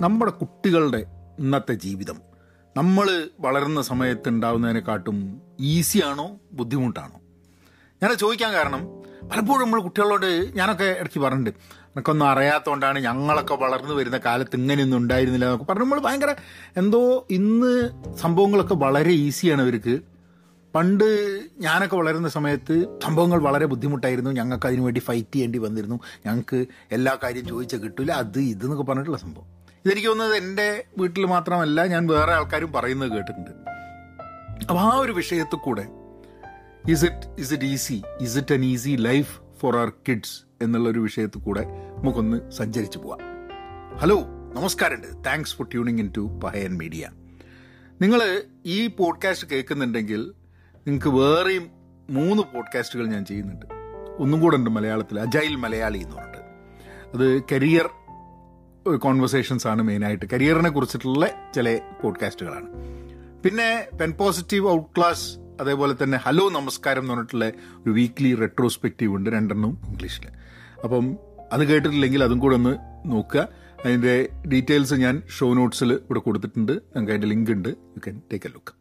നമ്മുടെ കുട്ടികളുടെ ഇന്നത്തെ ജീവിതം. നമ്മൾ വളരുന്ന സമയത്ത് ഉണ്ടാവുന്നതിനെക്കാട്ടും ഈസിയാണോ ബുദ്ധിമുട്ടാണോ? ഞാൻ ചോദിക്കാൻ കാരണം പലപ്പോഴും നമ്മൾ കുട്ടികളോട് ഞാനൊക്കെ ഇടയ്ക്ക് പറഞ്ഞിട്ടുണ്ട് എനിക്കൊന്നും അറിയാത്തതുകൊണ്ടാണ് ഞങ്ങളൊക്കെ വളർന്നു വരുന്ന കാലത്ത് ഇങ്ങനെയൊന്നും ഉണ്ടായിരുന്നില്ല എന്നൊക്കെ പറഞ്ഞു നമ്മൾ ഭയങ്കര എന്തോ ഇന്ന് സംഭവങ്ങളൊക്കെ വളരെ ഈസിയാണ് ഇവർക്ക്. പണ്ട് ഞാനൊക്കെ വളരുന്ന സമയത്ത് സംഭവങ്ങൾ വളരെ ബുദ്ധിമുട്ടായിരുന്നു. ഞങ്ങൾക്ക് അതിനുവേണ്ടി ഫൈറ്റ് ചെയ്യേണ്ടി വന്നിരുന്നു. ഞങ്ങൾക്ക് എല്ലാ കാര്യം ചോദിച്ചാൽ കിട്ടില്ല അത് ഇതെന്നൊക്കെ പറഞ്ഞിട്ടുള്ള സംഭവം. ഇതെനിക്ക് തോന്നുന്നത് എന്റെ വീട്ടിൽ മാത്രമല്ല ഞാൻ വേറെ ആൾക്കാരും പറയുന്നത് കേട്ടിട്ടുണ്ട്. അപ്പോൾ ആ ഒരു വിഷയത്തിൽ കൂടെ is it is it easy is it an easy life for our kids എന്നുള്ള ഒരു വിഷയത്തിൽ കൂടെ നമുക്കൊന്ന് സഞ്ചരിച്ചു പോവാം. ഹലോ നമസ്കാരമുണ്ട്. Thanks for tuning in to Pahayan media നിങ്ങൾ ഈ പോഡ്കാസ്റ്റ് കേൾക്കുന്നുണ്ടെങ്കിൽ നിങ്ങൾക്ക് വേറെയും മൂന്ന് പോഡ്കാസ്റ്റുകൾ ഞാൻ ചെയ്യുന്നുണ്ട്. ഒന്നും കൂടെ ഉണ്ട് മലയാളത്തിൽ അജൈൽ മലയാളി എന്ന് പറഞ്ഞിട്ട്. അത് കരിയർ കോൺവെർസേഷൻസ് ആണ് മെയിനായിട്ട് കരിയറിനെ കുറിച്ചിട്ടുള്ള ചില പോഡ്കാസ്റ്റുകളാണ് പിന്നെ പെൻ പോസിറ്റീവ് ഔട്ട് ക്ലാസ് അതേപോലെ തന്നെ ഹലോ നമസ്കാരം എന്ന് പറഞ്ഞിട്ടുള്ള ഒരു വീക്ക്ലി റെട്രോസ്പെക്റ്റീവ് ഉണ്ട് രണ്ടെണ്ണം ഇംഗ്ലീഷിൽ അപ്പം അത് കേട്ടിട്ടില്ലെങ്കിൽ അതും കൂടെ ഒന്ന് നോക്കുക. അതിന്റെ ഡീറ്റെയിൽസ് ഞാൻ ഷോ നോട്ട്സിൽ ഇവിടെ കൊടുത്തിട്ടുണ്ട്. ഞങ്ങൾക്ക് അതിന്റെ ലിങ്ക് ഉണ്ട്. You can take a look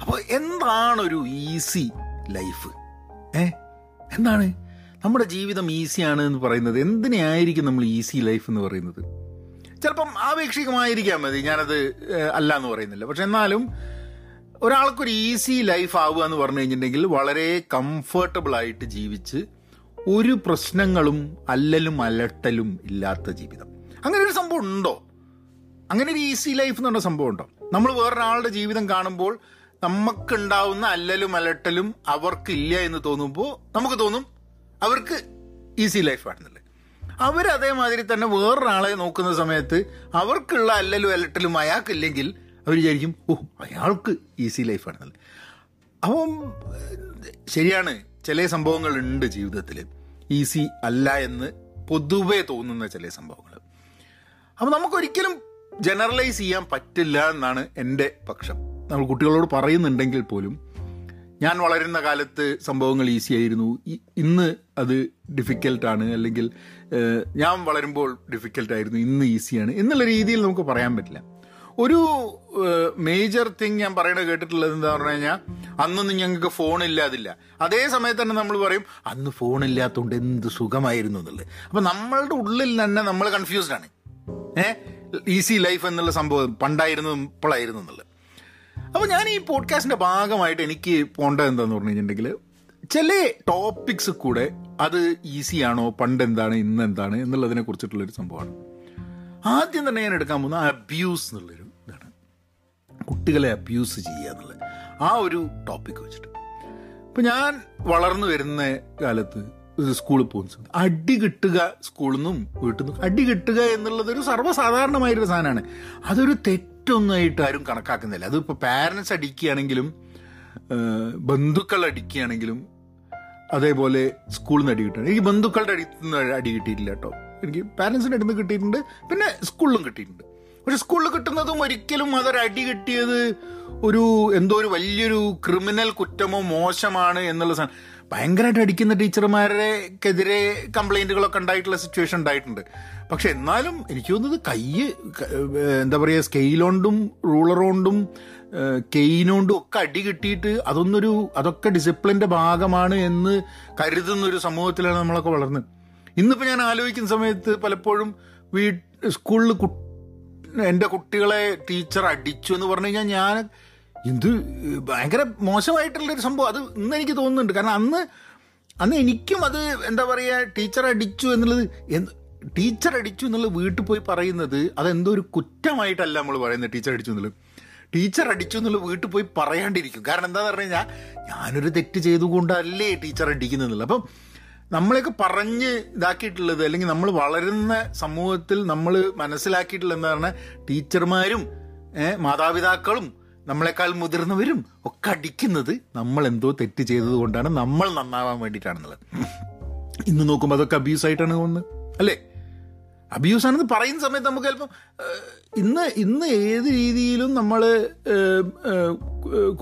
അപ്പോൾ എന്താണ് ഒരു ഈസി ലൈഫ് ഏ? എന്താണ്? നമ്മുടെ ജീവിതം ഈസിയാണ് എന്ന് പറയുന്നത് എന്തിനായിരിക്കും നമ്മൾ ഈസി ലൈഫ് എന്ന് പറയുന്നത്? ചിലപ്പം ആപേക്ഷികമായിരിക്കാം മതി ഞാനത് അല്ല എന്ന് പറയുന്നില്ല. പക്ഷെ എന്നാലും ഒരാൾക്കൊരു ഈസി ലൈഫ് ആവുക എന്ന് പറഞ്ഞു കഴിഞ്ഞിട്ടുണ്ടെങ്കിൽ വളരെ കംഫർട്ടബിൾ ആയിട്ട് ജീവിച്ച് ഒരു പ്രശ്നങ്ങളും അല്ലലും അലട്ടലും ഇല്ലാത്ത ജീവിതം. അങ്ങനെ ഒരു സംഭവം ഉണ്ടോ? അങ്ങനെ ഒരു ഈസി ലൈഫ് എന്ന് പറഞ്ഞ സംഭവം ഉണ്ടോ? നമ്മൾ വേറൊരാളുടെ ജീവിതം കാണുമ്പോൾ നമുക്കുണ്ടാവുന്ന അല്ലലും അലട്ടലും അവർക്കില്ല എന്ന് തോന്നുമ്പോൾ നമുക്ക് തോന്നും അവർക്ക് ഈസി ലൈഫാണെന്നുള്ളത് അവർ അതേമാതിരി തന്നെ വേറൊരാളെ നോക്കുന്ന സമയത്ത് അവർക്കുള്ള അല്ലലും അലട്ടലും അയാൾക്കില്ലെങ്കിൽ അവർ വിചാരിക്കും ഓ അയാൾക്ക് ഈസി ലൈഫാണെന്നുള്ളത് അപ്പം ശരിയാണ് ചില സംഭവങ്ങളുണ്ട് ജീവിതത്തിൽ ഈസി അല്ല എന്ന് പൊതുവേ തോന്നുന്ന ചില സംഭവങ്ങൾ. അപ്പം നമുക്കൊരിക്കലും ജനറലൈസ് ചെയ്യാൻ പറ്റില്ല എന്നാണ് എന്റെ പക്ഷം. നമ്മൾ കുട്ടികളോട് പറയുന്നുണ്ടെങ്കിൽ പോലും ഞാൻ വളരുന്ന കാലത്ത് സംഭവങ്ങൾ ഈസി ആയിരുന്നു. ഇന്ന് അത് ഡിഫിക്കൽട്ടാണ് അല്ലെങ്കിൽ ഞാൻ വളരുമ്പോൾ ഡിഫിക്കൽട്ടായിരുന്നു ഇന്ന് ഈസിയാണ് എന്നുള്ള രീതിയിൽ നമുക്ക് പറയാൻ പറ്റില്ല. ഒരു മേജർ തിങ് ഞാൻ പറയണത് കേട്ടിട്ടുള്ളത് എന്താ പറഞ്ഞു കഴിഞ്ഞാൽ അന്നൊന്നും ഞങ്ങൾക്ക് ഫോൺ ഇല്ലാതില്ല. അതേ സമയത്ത് തന്നെ നമ്മൾ പറയും അന്ന് ഫോൺ ഇല്ലാത്തതുകൊണ്ട് എന്ത് സുഖമായിരുന്നു എന്നുള്ളത്. അപ്പം നമ്മളുടെ ഉള്ളിൽ തന്നെ നമ്മൾ കൺഫ്യൂസ്ഡ് ആണ്. ഏ? ഈസി ലൈഫ് എന്നുള്ള സംഭവം പണ്ടായിരുന്നു ഇപ്പോഴായിരുന്നു എന്നുള്ളത്. അപ്പോൾ ഞാൻ ഈ പോഡ്കാസ്റ്റിന്റെ ഭാഗമായിട്ട് എനിക്ക് പോകേണ്ടത് എന്താന്ന് പറഞ്ഞു കഴിഞ്ഞിട്ടുണ്ടെങ്കിൽ ചില ടോപ്പിക്സ് കൂടെ അത് ഈസിയാണോ പണ്ട് എന്താണ് ഇന്ന് എന്താണ് എന്നുള്ളതിനെ കുറിച്ചിട്ടുള്ളൊരു സംഭവമാണ് ആദ്യം തന്നെ ഞാൻ എടുക്കാൻ പോകുന്ന അബ്യൂസ് എന്നുള്ളൊരു ഇതാണ്. കുട്ടികളെ അബ്യൂസ് ചെയ്യുക എന്നുള്ളത്. ആ ഒരു ടോപ്പിക് വെച്ചിട്ട്. ഇപ്പം ഞാൻ വളർന്നു വരുന്ന കാലത്ത് സ്കൂളിൽ പോകുന്ന സമയത്ത് അടി കിട്ടുക സ്കൂളിൽ നിന്നും വീട്ടിൽ നിന്നും. അടി കിട്ടുക എന്നുള്ളത് ഒരു സർവസാധാരണമായൊരു സാധനമാണ്. അതൊരു തെറ്റൊന്നായിട്ട് ആരും കണക്കാക്കുന്നില്ല. അതിപ്പോൾ പാരൻസ് അടിക്കുകയാണെങ്കിലും ബന്ധുക്കൾ അടിക്കുകയാണെങ്കിലും അതേപോലെ സ്കൂളിൽ നിന്ന് അടി കിട്ടണം എനിക്ക് ബന്ധുക്കളുടെ അടുത്ത് നിന്ന് അടി കിട്ടിയിട്ടില്ല കേട്ടോ. എനിക്ക് പാരൻസിന്റെ അടുത്ത് കിട്ടിയിട്ടുണ്ട്. പിന്നെ സ്കൂളിലും കിട്ടിയിട്ടുണ്ട്. പക്ഷെ സ്കൂളിൽ കിട്ടുന്നതും ഒരിക്കലും അതൊരു അടി കിട്ടിയത് ഒരു എന്തോ ഒരു വലിയൊരു ക്രിമിനൽ കുറ്റമോ മോശമാണ് എന്നുള്ള സാധനം. ഭയങ്കരമായിട്ട് അടിക്കുന്ന ടീച്ചർമാരെക്കെതിരെ കംപ്ലൈന്റുകളൊക്കെ ഉണ്ടായിട്ടുള്ള സിറ്റുവേഷൻ ഉണ്ടായിട്ടുണ്ട്. പക്ഷെ എന്നാലും എനിക്ക് തോന്നുന്നത് കൈ എന്താ പറയുക സ്കെയിലോണ്ടും റൂളറോണ്ടും കെയിനോണ്ടും ഒക്കെ അടി കിട്ടിയിട്ട് അതൊന്നൊരു അതൊക്കെ ഡിസിപ്ലിന്റെ ഭാഗമാണ് എന്ന് കരുതുന്ന ഒരു സമൂഹത്തിലാണ് നമ്മളൊക്കെ വളർന്നത്. ഇന്നിപ്പോൾ ഞാൻ ആലോചിക്കുന്ന സമയത്ത് പലപ്പോഴും വീ സ്കൂളിൽ എന്റെ കുട്ടികളെ ടീച്ചർ അടിച്ചു എന്ന് പറഞ്ഞു കഴിഞ്ഞാൽ ഞാൻ ഇത് ഭയങ്കര മോശമായിട്ടുള്ളൊരു സംഭവം. അത് ഇന്ന് എനിക്ക് തോന്നുന്നുണ്ട്. കാരണം അന്ന് അന്ന് എനിക്കും അത് എന്താ പറയുക ടീച്ചർ അടിച്ചു എന്നുള്ളത് ടീച്ചർ അടിച്ചു എന്നുള്ളത് വീട്ടിൽ പോയി പറയുന്നത് അതെന്തോ ഒരു കുറ്റമായിട്ടല്ല നമ്മൾ പറയുന്നത് ടീച്ചർ അടിച്ചു എന്നുള്ളത്. ടീച്ചർ അടിച്ചു എന്നുള്ളത് വീട്ടിൽ പോയി പറയാണ്ടിരിക്കും. കാരണം എന്താന്ന് പറഞ്ഞു കഴിഞ്ഞാൽ ഞാനൊരു തെറ്റ് ചെയ്തുകൊണ്ടല്ലേ ടീച്ചർ അടിക്കുന്നുള്ളത് അപ്പം നമ്മളെയൊക്കെ പറഞ്ഞ് ഇതാക്കിയിട്ടുള്ളത് അല്ലെങ്കിൽ നമ്മൾ വളരുന്ന സമൂഹത്തിൽ നമ്മൾ മനസ്സിലാക്കിയിട്ടുള്ള എന്താ പറഞ്ഞാൽ ടീച്ചർമാരും മാതാപിതാക്കളും നമ്മളെക്കാൾ മുതിർന്നവരും ഒക്കെ അടിക്കുന്നത് നമ്മൾ എന്തോ തെറ്റ് ചെയ്തത് കൊണ്ടാണ് നമ്മൾ നന്നാവാൻ വേണ്ടിയിട്ടാണെന്നുള്ളത്. ഇന്ന് നോക്കുമ്പോൾ അതൊക്കെ അബ്യൂസ് ആയിട്ടാണ് തോന്നുന്നത് അല്ലേ? അബ്യൂസ് ആണെന്ന് പറയുന്ന സമയത്ത് നമുക്ക് ചിലപ്പം ഇന്ന് ഇന്ന് ഏത് രീതിയിലും നമ്മൾ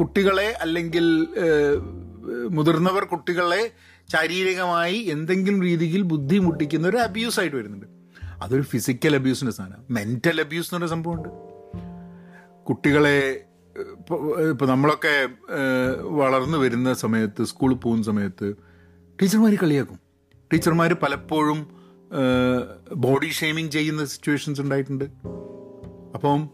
കുട്ടികളെ അല്ലെങ്കിൽ മുതിർന്നവർ കുട്ടികളെ ശാരീരികമായി എന്തെങ്കിലും രീതിയിൽ ബുദ്ധിമുട്ടിക്കുന്ന ഒരു അബ്യൂസ് ആയിട്ട് വരുന്നുണ്ട്. അതൊരു ഫിസിക്കൽ അബ്യൂസിന്റെ സാധനം മെന്റൽ അബ്യൂസ് എന്ന് പറയുന്ന സംഭവമുണ്ട്. കുട്ടികളെ ഇപ്പോൾ നമ്മളൊക്കെ വളർന്നു വരുന്ന സമയത്ത് സ്കൂളിൽ പോകുന്ന സമയത്ത് ടീച്ചർമാർ കളിയാക്കും. ടീച്ചർമാർ പലപ്പോഴും ബോഡി ഷെയ്മിങ് ചെയ്യുന്ന സിറ്റുവേഷൻസ് ഉണ്ടായിട്ടുണ്ട്. അപ്പം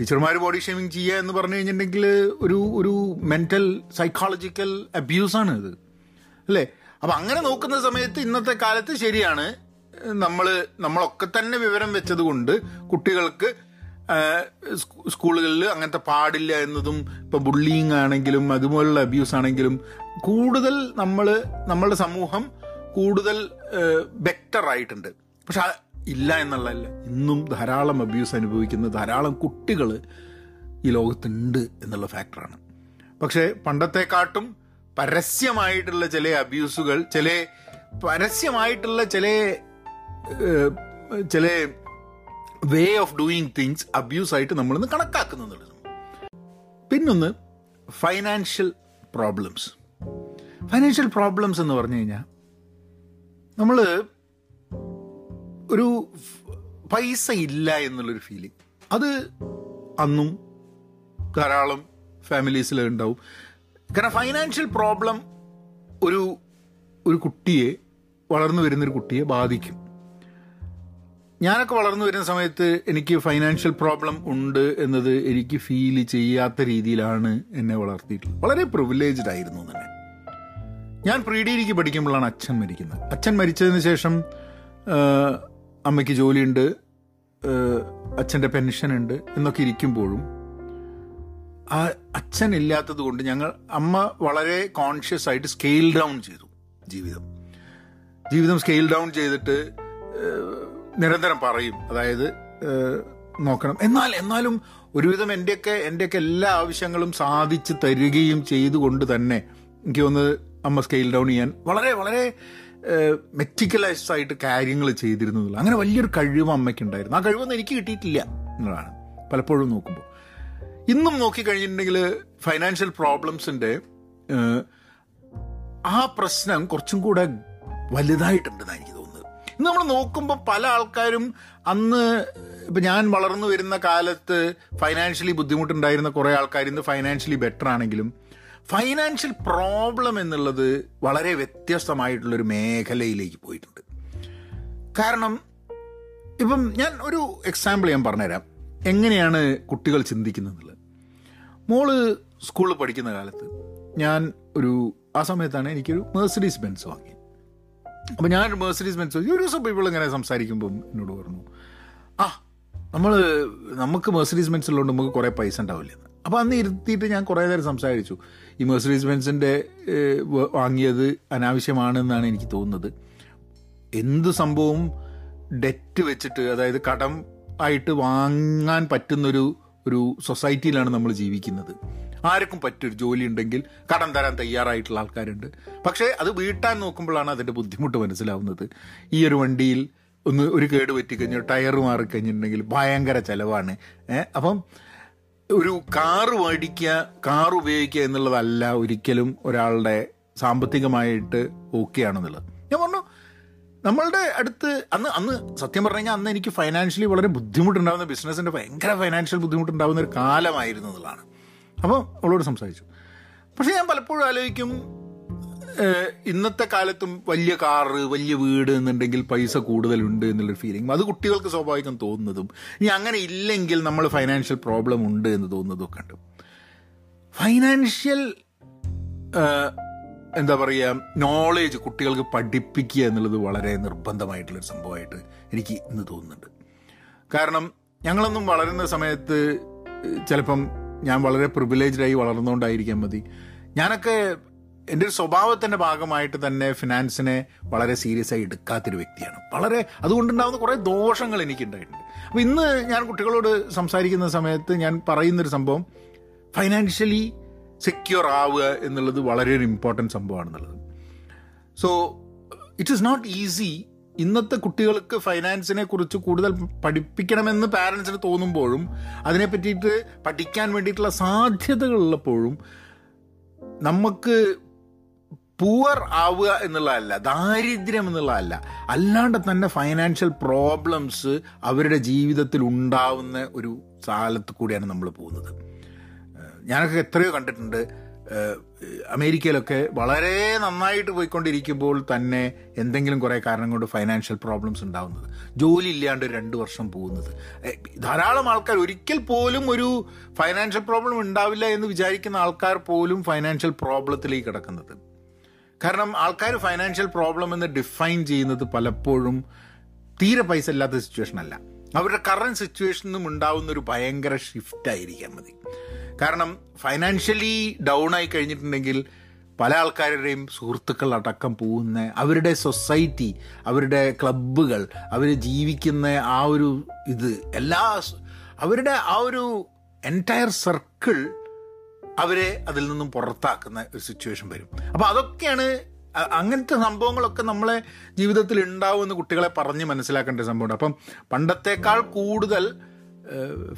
ടീച്ചർമാർ ബോഡി ഷെയ്മിങ് ചെയ്യുക എന്ന് പറഞ്ഞു കഴിഞ്ഞിട്ടുണ്ടെങ്കിൽ ഒരു ഒരു മെന്റൽ സൈക്കോളജിക്കൽ അബ്യൂസാണ് ഇത് അല്ലേ? അപ്പം അങ്ങനെ നോക്കുന്ന സമയത്ത് ഇന്നത്തെ കാലത്ത് ശരിയാണ്. നമ്മൾ നമ്മളൊക്കെ തന്നെ വിവരം വെച്ചത് കൊണ്ട് കുട്ടികൾക്ക് സ്കൂളുകളിൽ അങ്ങനത്തെ പാടില്ല എന്നതും ഇപ്പം ബുള്ളിങ് ആണെങ്കിലും അതുപോലുള്ള അബ്യൂസ് ആണെങ്കിലും കൂടുതൽ നമ്മൾ നമ്മളുടെ സമൂഹം കൂടുതൽ ബെറ്റർ ആയിട്ടുണ്ട് പക്ഷെ ഇല്ല എന്നുള്ളതല്ല. ഇന്നും ധാരാളം അബ്യൂസ് അനുഭവിക്കുന്ന ധാരാളം കുട്ടികൾ ഈ ലോകത്തുണ്ട് എന്നുള്ള ഫാക്ടറാണ്. പക്ഷേ പണ്ടത്തെക്കാട്ടും പരസ്യമായിട്ടുള്ള ചില അബ്യൂസുകൾ ചില പരസ്യമായിട്ടുള്ള ചില ചില വേ ഓഫ് ഡൂയിങ് തിങ്സ് അബ്യൂസായിട്ട് നമ്മളിന്ന് കണക്കാക്കുന്നുണ്ട് പിന്നൊന്ന് ഫൈനാൻഷ്യൽ പ്രോബ്ലംസ് ഫൈനാൻഷ്യൽ പ്രോബ്ലംസ് എന്ന് പറഞ്ഞു കഴിഞ്ഞാൽ നമ്മൾ ഒരു പൈസ ഇല്ല എന്നുള്ളൊരു ഫീലിംഗ് അത് അന്നും ധാരാളം ഫാമിലീസിൽ ഉണ്ടാവും. കാരണം ഫൈനാൻഷ്യൽ പ്രോബ്ലം ഒരു ഒരു കുട്ടിയെ വളർന്നു വരുന്നൊരു കുട്ടിയെ ബാധിക്കും. ഞാനൊക്കെ വളർന്നു വരുന്ന സമയത്ത് എനിക്ക് ഫൈനാൻഷ്യൽ പ്രോബ്ലം ഉണ്ട് എന്നത് എനിക്ക് ഫീൽ ചെയ്യാത്ത രീതിയിലാണ് എന്നെ വളർത്തിയിട്ടുള്ളത്. വളരെ പ്രിവിലേജ്ഡ് ആയിരുന്നു തന്നെ ഞാൻ പ്രീ ഡിഗ്രിക്ക് പഠിക്കുമ്പോഴാണ് അച്ഛൻ മരിക്കുന്നത്. അച്ഛൻ മരിച്ചതിന് ശേഷം അമ്മയ്ക്ക് ജോലിയുണ്ട് അച്ഛന്റെ പെൻഷനുണ്ട് എന്നൊക്കെ ഇരിക്കുമ്പോഴും ആ അച്ഛൻ ഇല്ലാത്തത് കൊണ്ട് ഞങ്ങൾ അമ്മ വളരെ കോൺഷ്യസ് ആയിട്ട് സ്കെയിൽ ഡൗൺ ചെയ്തു ജീവിതം. ജീവിതം സ്കെയിൽ ഡൗൺ ചെയ്തിട്ട് നിരന്തരം പറയും. അതായത് നോക്കണം. എന്നാൽ എന്നാലും ഒരുവിധം എന്റെയൊക്കെ എന്റെയൊക്കെ എല്ലാ ആവശ്യങ്ങളും സാധിച്ച് തരികയും ചെയ്തുകൊണ്ട് തന്നെ എനിക്ക് ഒന്ന് അമ്മ സ്കെയിൽ ഡൗൺ ചെയ്യാൻ വളരെ വളരെ മെറ്റിക്കലൈസ് ആയിട്ട് കാര്യങ്ങൾ ചെയ്തിരുന്നതില്ല അങ്ങനെ വലിയൊരു കഴിവ് അമ്മയ്ക്കുണ്ടായിരുന്നു. ആ കഴിവൊന്നും എനിക്ക് കിട്ടിയിട്ടില്ല എന്നുള്ളതാണ് പലപ്പോഴും നോക്കുമ്പോൾ. ഇന്നും നോക്കിക്കഴിഞ്ഞിട്ടുണ്ടെങ്കിൽ ഫൈനാൻഷ്യൽ പ്രോബ്ലംസിന്റെ ആ പ്രശ്നം കുറച്ചും കൂടെ തോന്നുന്നത് ഇന്ന് നമ്മൾ നോക്കുമ്പോൾ പല ആൾക്കാരും അന്ന് ഇപ്പം ഞാൻ വളർന്നു വരുന്ന കാലത്ത് ഫൈനാൻഷ്യലി ബുദ്ധിമുട്ടുണ്ടായിരുന്ന കുറേ ആൾക്കാർ ഇന്ന് ഫൈനാൻഷ്യലി ബെറ്റർ ആണെങ്കിലും ഫൈനാൻഷ്യൽ പ്രോബ്ലം എന്നുള്ളത് വളരെ വ്യത്യസ്തമായിട്ടുള്ളൊരു മേഖലയിലേക്ക് പോയിട്ടുണ്ട്. കാരണം ഇപ്പം ഞാൻ ഒരു എക്സാമ്പിൾ ഞാൻ പറഞ്ഞുതരാം. എങ്ങനെയാണ് കുട്ടികൾ ചിന്തിക്കുന്നത് മോൾ സ്കൂളിൽ പഠിക്കുന്ന കാലത്ത് ഞാൻ ഒരു ആ സമയത്താണ് എനിക്കൊരു മേഴ്സഡീസ് ബെൻസ് വാങ്ങി അപ്പം ഞാൻ മേഴ്സറീസ് മെൻസ് ഒരു ദിവസം ഇപ്പോൾ ഇങ്ങനെ സംസാരിക്കുമ്പം എന്നോട് പറഞ്ഞു ആ നമ്മൾ നമുക്ക് മേഴ്സറീസ് മെൻസ് ഉള്ളതുകൊണ്ട് നമുക്ക് കുറേ പൈസ ഉണ്ടാവില്ലേ? അപ്പോൾ അന്ന് ഇരുത്തിയിട്ട് ഞാൻ കുറേ നേരം സംസാരിച്ചു. ഈ മേഴ്സറീസ് ബെൻസിന്റെ വാങ്ങിയത് അനാവശ്യമാണെന്നാണ് എനിക്ക് തോന്നുന്നത്. എന്ത് സംഭവവും ഡെറ്റ് വെച്ചിട്ട് അതായത് കടം ആയിട്ട് വാങ്ങാൻ പറ്റുന്നൊരു ഒരു സൊസൈറ്റിയിലാണ് നമ്മൾ ജീവിക്കുന്നത്. ആർക്കും പറ്റൊരു ജോലി ഉണ്ടെങ്കിൽ കടം തരാൻ തയ്യാറായിട്ടുള്ള ആൾക്കാരുണ്ട്. പക്ഷേ അത് വീട്ടാൻ നോക്കുമ്പോഴാണ് അതിന്റെ ബുദ്ധിമുട്ട് മനസ്സിലാവുന്നത്. ഈ ഒരു വണ്ടിയിൽ ഒന്ന് ഒരു കേട് പറ്റിക്കഴിഞ്ഞു ടയർ മാറിക്കഴിഞ്ഞിട്ടുണ്ടെങ്കിൽ ഭയങ്കര ചിലവാണ്. അപ്പം ഒരു കാറ് മേടിക്കുക കാർ ഉപയോഗിക്കുക എന്നുള്ളതല്ല ഒരിക്കലും ഒരാളുടെ സാമ്പത്തികമായിട്ട് ഓക്കെ ആണെന്നുള്ളത് ഞാൻ പറഞ്ഞു നമ്മളുടെ അടുത്ത് അന്ന് അന്ന് സത്യം പറഞ്ഞു കഴിഞ്ഞാൽ അന്ന് എനിക്ക് ഫൈനാൻഷ്യലി വളരെ ബുദ്ധിമുട്ടുണ്ടാകുന്ന ബിസിനസ്സിന്റെ ഭയങ്കര ഫൈനാൻഷ്യൽ ബുദ്ധിമുട്ടുണ്ടാകുന്ന ഒരു കാലമായിരുന്നു എന്നുള്ളതാണ്. അപ്പോൾ അവളോട് സംസാരിച്ചു. പക്ഷെ ഞാൻ പലപ്പോഴും ആലോചിക്കും ഇന്നത്തെ കാലത്തും വലിയ കാറ് വലിയ വീട് എന്നുണ്ടെങ്കിൽ പൈസ കൂടുതലുണ്ട് എന്നുള്ളൊരു ഫീലിംഗ് അത് കുട്ടികൾക്ക് സ്വാഭാവികം തോന്നുന്നതും ഇനി അങ്ങനെ ഇല്ലെങ്കിൽ നമ്മൾ ഫൈനാൻഷ്യൽ പ്രോബ്ലം ഉണ്ട് എന്ന് തോന്നുന്നതും ഒക്കെ ഉണ്ട്. ഫൈനാൻഷ്യൽ എന്താ പറയുക നോളേജ് കുട്ടികൾക്ക് പഠിപ്പിക്കുക എന്നുള്ളത് വളരെ നിർബന്ധമായിട്ടുള്ളൊരു സംഭവമായിട്ട് എനിക്ക് ഇന്ന് തോന്നുന്നുണ്ട്. കാരണം ഞങ്ങളൊന്നും വളരുന്ന സമയത്ത് ചിലപ്പം ഞാൻ വളരെ പ്രിവിലേജ്ഡായി വളർന്നുകൊണ്ടായിരിക്കാൻ മതി. ഞാനൊക്കെ എന്റെ ഒരു സ്വഭാവത്തിന്റെ ഭാഗമായിട്ട് തന്നെ ഫിനാൻസിനെ വളരെ സീരിയസ് ആയി എടുക്കാത്തൊരു വ്യക്തിയാണ്. വളരെ അതുകൊണ്ടുണ്ടാകുന്ന കുറേ ദോഷങ്ങൾ എനിക്കുണ്ടായിട്ടുണ്ട്. അപ്പോൾ ഇന്ന് ഞാൻ കുട്ടികളോട് സംസാരിക്കുന്ന സമയത്ത് ഞാൻ പറയുന്നൊരു സംഭവം ഫൈനാൻഷ്യലി സെക്യൂർ ആവുക എന്നുള്ളത് വളരെ ഒരു important സംഭവമാണെന്നുള്ളത്. So it is not easy ഇന്നത്തെ കുട്ടികൾക്ക് ഫൈനാൻസിനെ കുറിച്ച് കൂടുതൽ പഠിപ്പിക്കണമെന്ന് പാരൻസിന് തോന്നുമ്പോഴും അതിനെ പറ്റിയിട്ട് പഠിക്കാൻ വേണ്ടിയിട്ടുള്ള സാധ്യതകളുള്ളപ്പോഴും നമുക്ക് പൂവർ ആവുക എന്നുള്ളതല്ല ദാരിദ്ര്യം എന്നുള്ളതല്ല. അല്ലാണ്ട് തന്നെ ഫൈനാൻഷ്യൽ പ്രോബ്ലംസ് അവരുടെ ജീവിതത്തിൽ ഉണ്ടാവുന്ന ഒരു കാലത്ത് കൂടിയാണ് നമ്മൾ പോകുന്നത്. ഞാനൊക്കെ എത്രയോ കണ്ടിട്ടുണ്ട്. അമേരിക്കയിലൊക്കെ വളരെ നന്നായിട്ട് പോയിക്കൊണ്ടിരിക്കുമ്പോൾ തന്നെ എന്തെങ്കിലും കുറേ കാരണം കൊണ്ട് ഫൈനാൻഷ്യൽ പ്രോബ്ലംസ് ഉണ്ടാവുന്നത്. ജോലി ഇല്ലാണ്ട് രണ്ട് വർഷം പോകുന്നത്. ധാരാളം ആൾക്കാർ ഒരിക്കൽ പോലും ഒരു ഫൈനാൻഷ്യൽ പ്രോബ്ലം ഉണ്ടാവില്ല എന്ന് വിചാരിക്കുന്ന ആൾക്കാർ പോലും ഫൈനാൻഷ്യൽ പ്രോബ്ലത്തിലേക്ക് കിടക്കുന്നത്. കാരണം ആൾക്കാർ ഫൈനാൻഷ്യൽ പ്രോബ്ലം എന്ന് ഡിഫൈൻ ചെയ്യുന്നത് പലപ്പോഴും തീരെ പൈസ ഇല്ലാത്ത സിറ്റുവേഷൻ അല്ല. അവരുടെ കറണ്ട് സിറ്റുവേഷനും ഉണ്ടാവുന്ന ഒരു ഭയങ്കര ഷിഫ്റ്റ് ആയിരിക്കാൻ മതി കാരണം ഫൈനാൻഷ്യലി ഡൗൺ ആയി കഴിഞ്ഞിട്ടുണ്ടെങ്കിൽ പല ആൾക്കാരുടെയും സുഹൃത്തുക്കൾ അടക്കം പോകുന്ന അവരുടെ സൊസൈറ്റി അവരുടെ ക്ലബ്ബുകൾ അവർ ജീവിക്കുന്ന ആ ഒരു ഇത് എല്ലാ അവരുടെ ആ ഒരു എന്റയർ സർക്കിൾ അവരെ അതിൽ നിന്നും പുറത്താക്കുന്ന ഒരു സിറ്റുവേഷൻ വരും. അപ്പോൾ അതൊക്കെയാണ് അങ്ങനത്തെ സംഭവങ്ങളൊക്കെ നമ്മളെ ജീവിതത്തിൽ ഉണ്ടാവുമെന്ന് കുട്ടികളെ പറഞ്ഞ് മനസ്സിലാക്കേണ്ട സംഭവമുണ്ട്. അപ്പം പണ്ടത്തേക്കാൾ കൂടുതൽ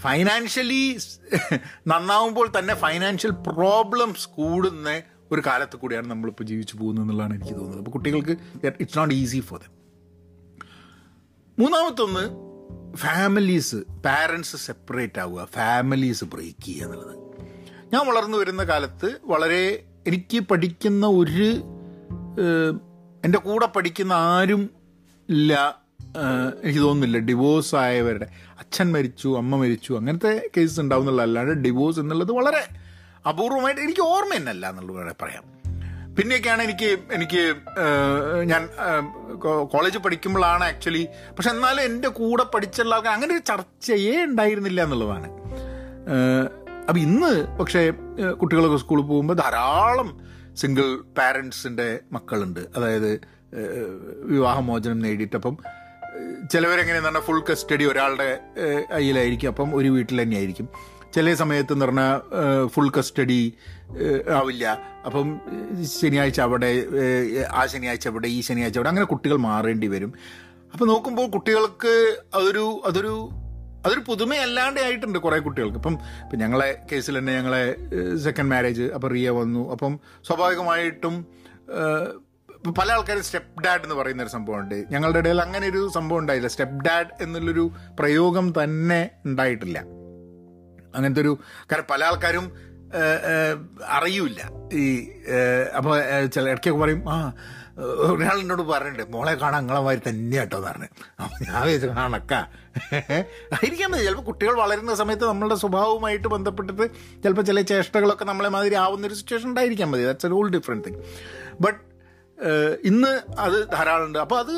ഫൈനാൻഷ്യലി നന്നാവുമ്പോൾ തന്നെ ഫൈനാൻഷ്യൽ പ്രോബ്ലംസ് കൂടുന്ന ഒരു കാലത്ത് കൂടിയാണ് നമ്മളിപ്പോൾ ജീവിച്ചു പോകുന്നത് എന്നുള്ളതാണ് എനിക്ക് തോന്നുന്നത്. അപ്പോൾ കുട്ടികൾക്ക് it's not easy for them മൂന്നാമത്തൊന്ന് families parents separate ആവുക ഫാമിലീസ് ബ്രേക്ക് ചെയ്യുക എന്നുള്ളത്. ഞാൻ വളർന്നു വരുന്ന കാലത്ത് വളരെ എനിക്ക് പഠിക്കുന്ന ഒരു എന്റെ കൂടെ പഠിക്കുന്ന ആരും ഇല്ല എനിക്ക് തോന്നുന്നില്ല ഡിവോഴ്സ് ആയവരുടെ. അച്ഛൻ മരിച്ചു അമ്മ മരിച്ചു അങ്ങനത്തെ കേസസ് ഉണ്ടാവും ഉണ്ടാവുന്നുള്ള അല്ലാണ്ട് ഡിവോഴ്സ് എന്നുള്ളത് വളരെ അപൂർവമായിട്ട് എനിക്ക് ഓർമ്മ തന്നെ അല്ല എന്നുള്ളത് പറയാം. പിന്നെയൊക്കെയാണ് എനിക്ക് എനിക്ക് ഞാൻ കോളേജ് പഠിക്കുമ്പോഴാണ് ആക്ച്വലി പക്ഷെ എന്നാലും എന്റെ കൂടെ പഠിച്ചുള്ള ആൾക്കാർ അങ്ങനെ ഒരു ചർച്ചയേ ഉണ്ടായിരുന്നില്ല എന്നുള്ളതാണ്. അപ്പം ഇന്ന് പക്ഷേ കുട്ടികളൊക്കെ സ്കൂളിൽ പോകുമ്പോൾ ധാരാളം സിംഗിൾ പാരൻസിന്റെ മക്കളുണ്ട്. അതായത് വിവാഹമോചനം നേടിയിട്ട് അപ്പം ഏഹ്, ചിലവരെങ്ങനെയെന്ന് പറഞ്ഞാൽ ഫുൾ കസ്റ്റഡി ഒരാളുടെ കയ്യിലായിരിക്കും അപ്പം ഒരു വീട്ടിൽ തന്നെയായിരിക്കും ചില സമയത്ത് എന്ന് പറഞ്ഞാൽ ഫുൾ കസ്റ്റഡി ആവില്ല. അപ്പം ശനിയാഴ്ച അവിടെ ആ ശനിയാഴ്ച അവിടെ ഈ ശനിയാഴ്ച അവിടെ അങ്ങനെ കുട്ടികൾ മാറേണ്ടി വരും. അപ്പം നോക്കുമ്പോൾ കുട്ടികൾക്ക് അതൊരു അതൊരു അതൊരു പുതുമയല്ലാണ്ട് ആയിട്ടുണ്ട് കുറേ കുട്ടികൾക്ക്. ഇപ്പം ഇപ്പം ഞങ്ങളെ കേസിൽ തന്നെ ഞങ്ങളെ സെക്കൻഡ് മാരേജ് അപ്പം റിയ വന്നു. അപ്പം സ്വാഭാവികമായിട്ടും പല ആൾക്കാരും സ്റ്റെപ്പ് ഡാഡ് എന്ന് പറയുന്ന ഒരു സംഭവമുണ്ട്. ഞങ്ങളുടെ ഇടയിൽ അങ്ങനെ ഒരു സംഭവം ഉണ്ടായില്ല. സ്റ്റെപ്പ് ഡാഡ് എന്നുള്ളൊരു പ്രയോഗം തന്നെ ഉണ്ടായിട്ടില്ല. അങ്ങനത്തെ ഒരു കാരണം പല ആൾക്കാരും അറിയൂല ഈ അപ്പോൾ ചില ഇടയ്ക്കൊക്കെ പറയും ആ ഒരാൾ എന്നോട് പറഞ്ഞിട്ടുണ്ട് മോളെ കാണാൻ അങ്ങളെ മാതിരി തന്നെ കേട്ടോ പറഞ്ഞു. അപ്പോൾ ഞാൻ വിചാരിച്ചു കണക്ക ആയിരിക്കാൻ മതി ചിലപ്പോൾ കുട്ടികൾ വളരുന്ന സമയത്ത് നമ്മളുടെ സ്വഭാവവുമായിട്ട് ബന്ധപ്പെട്ടിട്ട് ചിലപ്പോൾ ചില ചേഷ്ടകളൊക്കെ നമ്മളെ മാതിരി ആവുന്ന ഒരു സിറ്റുവേഷൻ ഉണ്ടായിരിക്കാൻ മതി. That's a all different thing but ഇന്ന് അത് ധാരാളമുണ്ട്. അപ്പോൾ അത്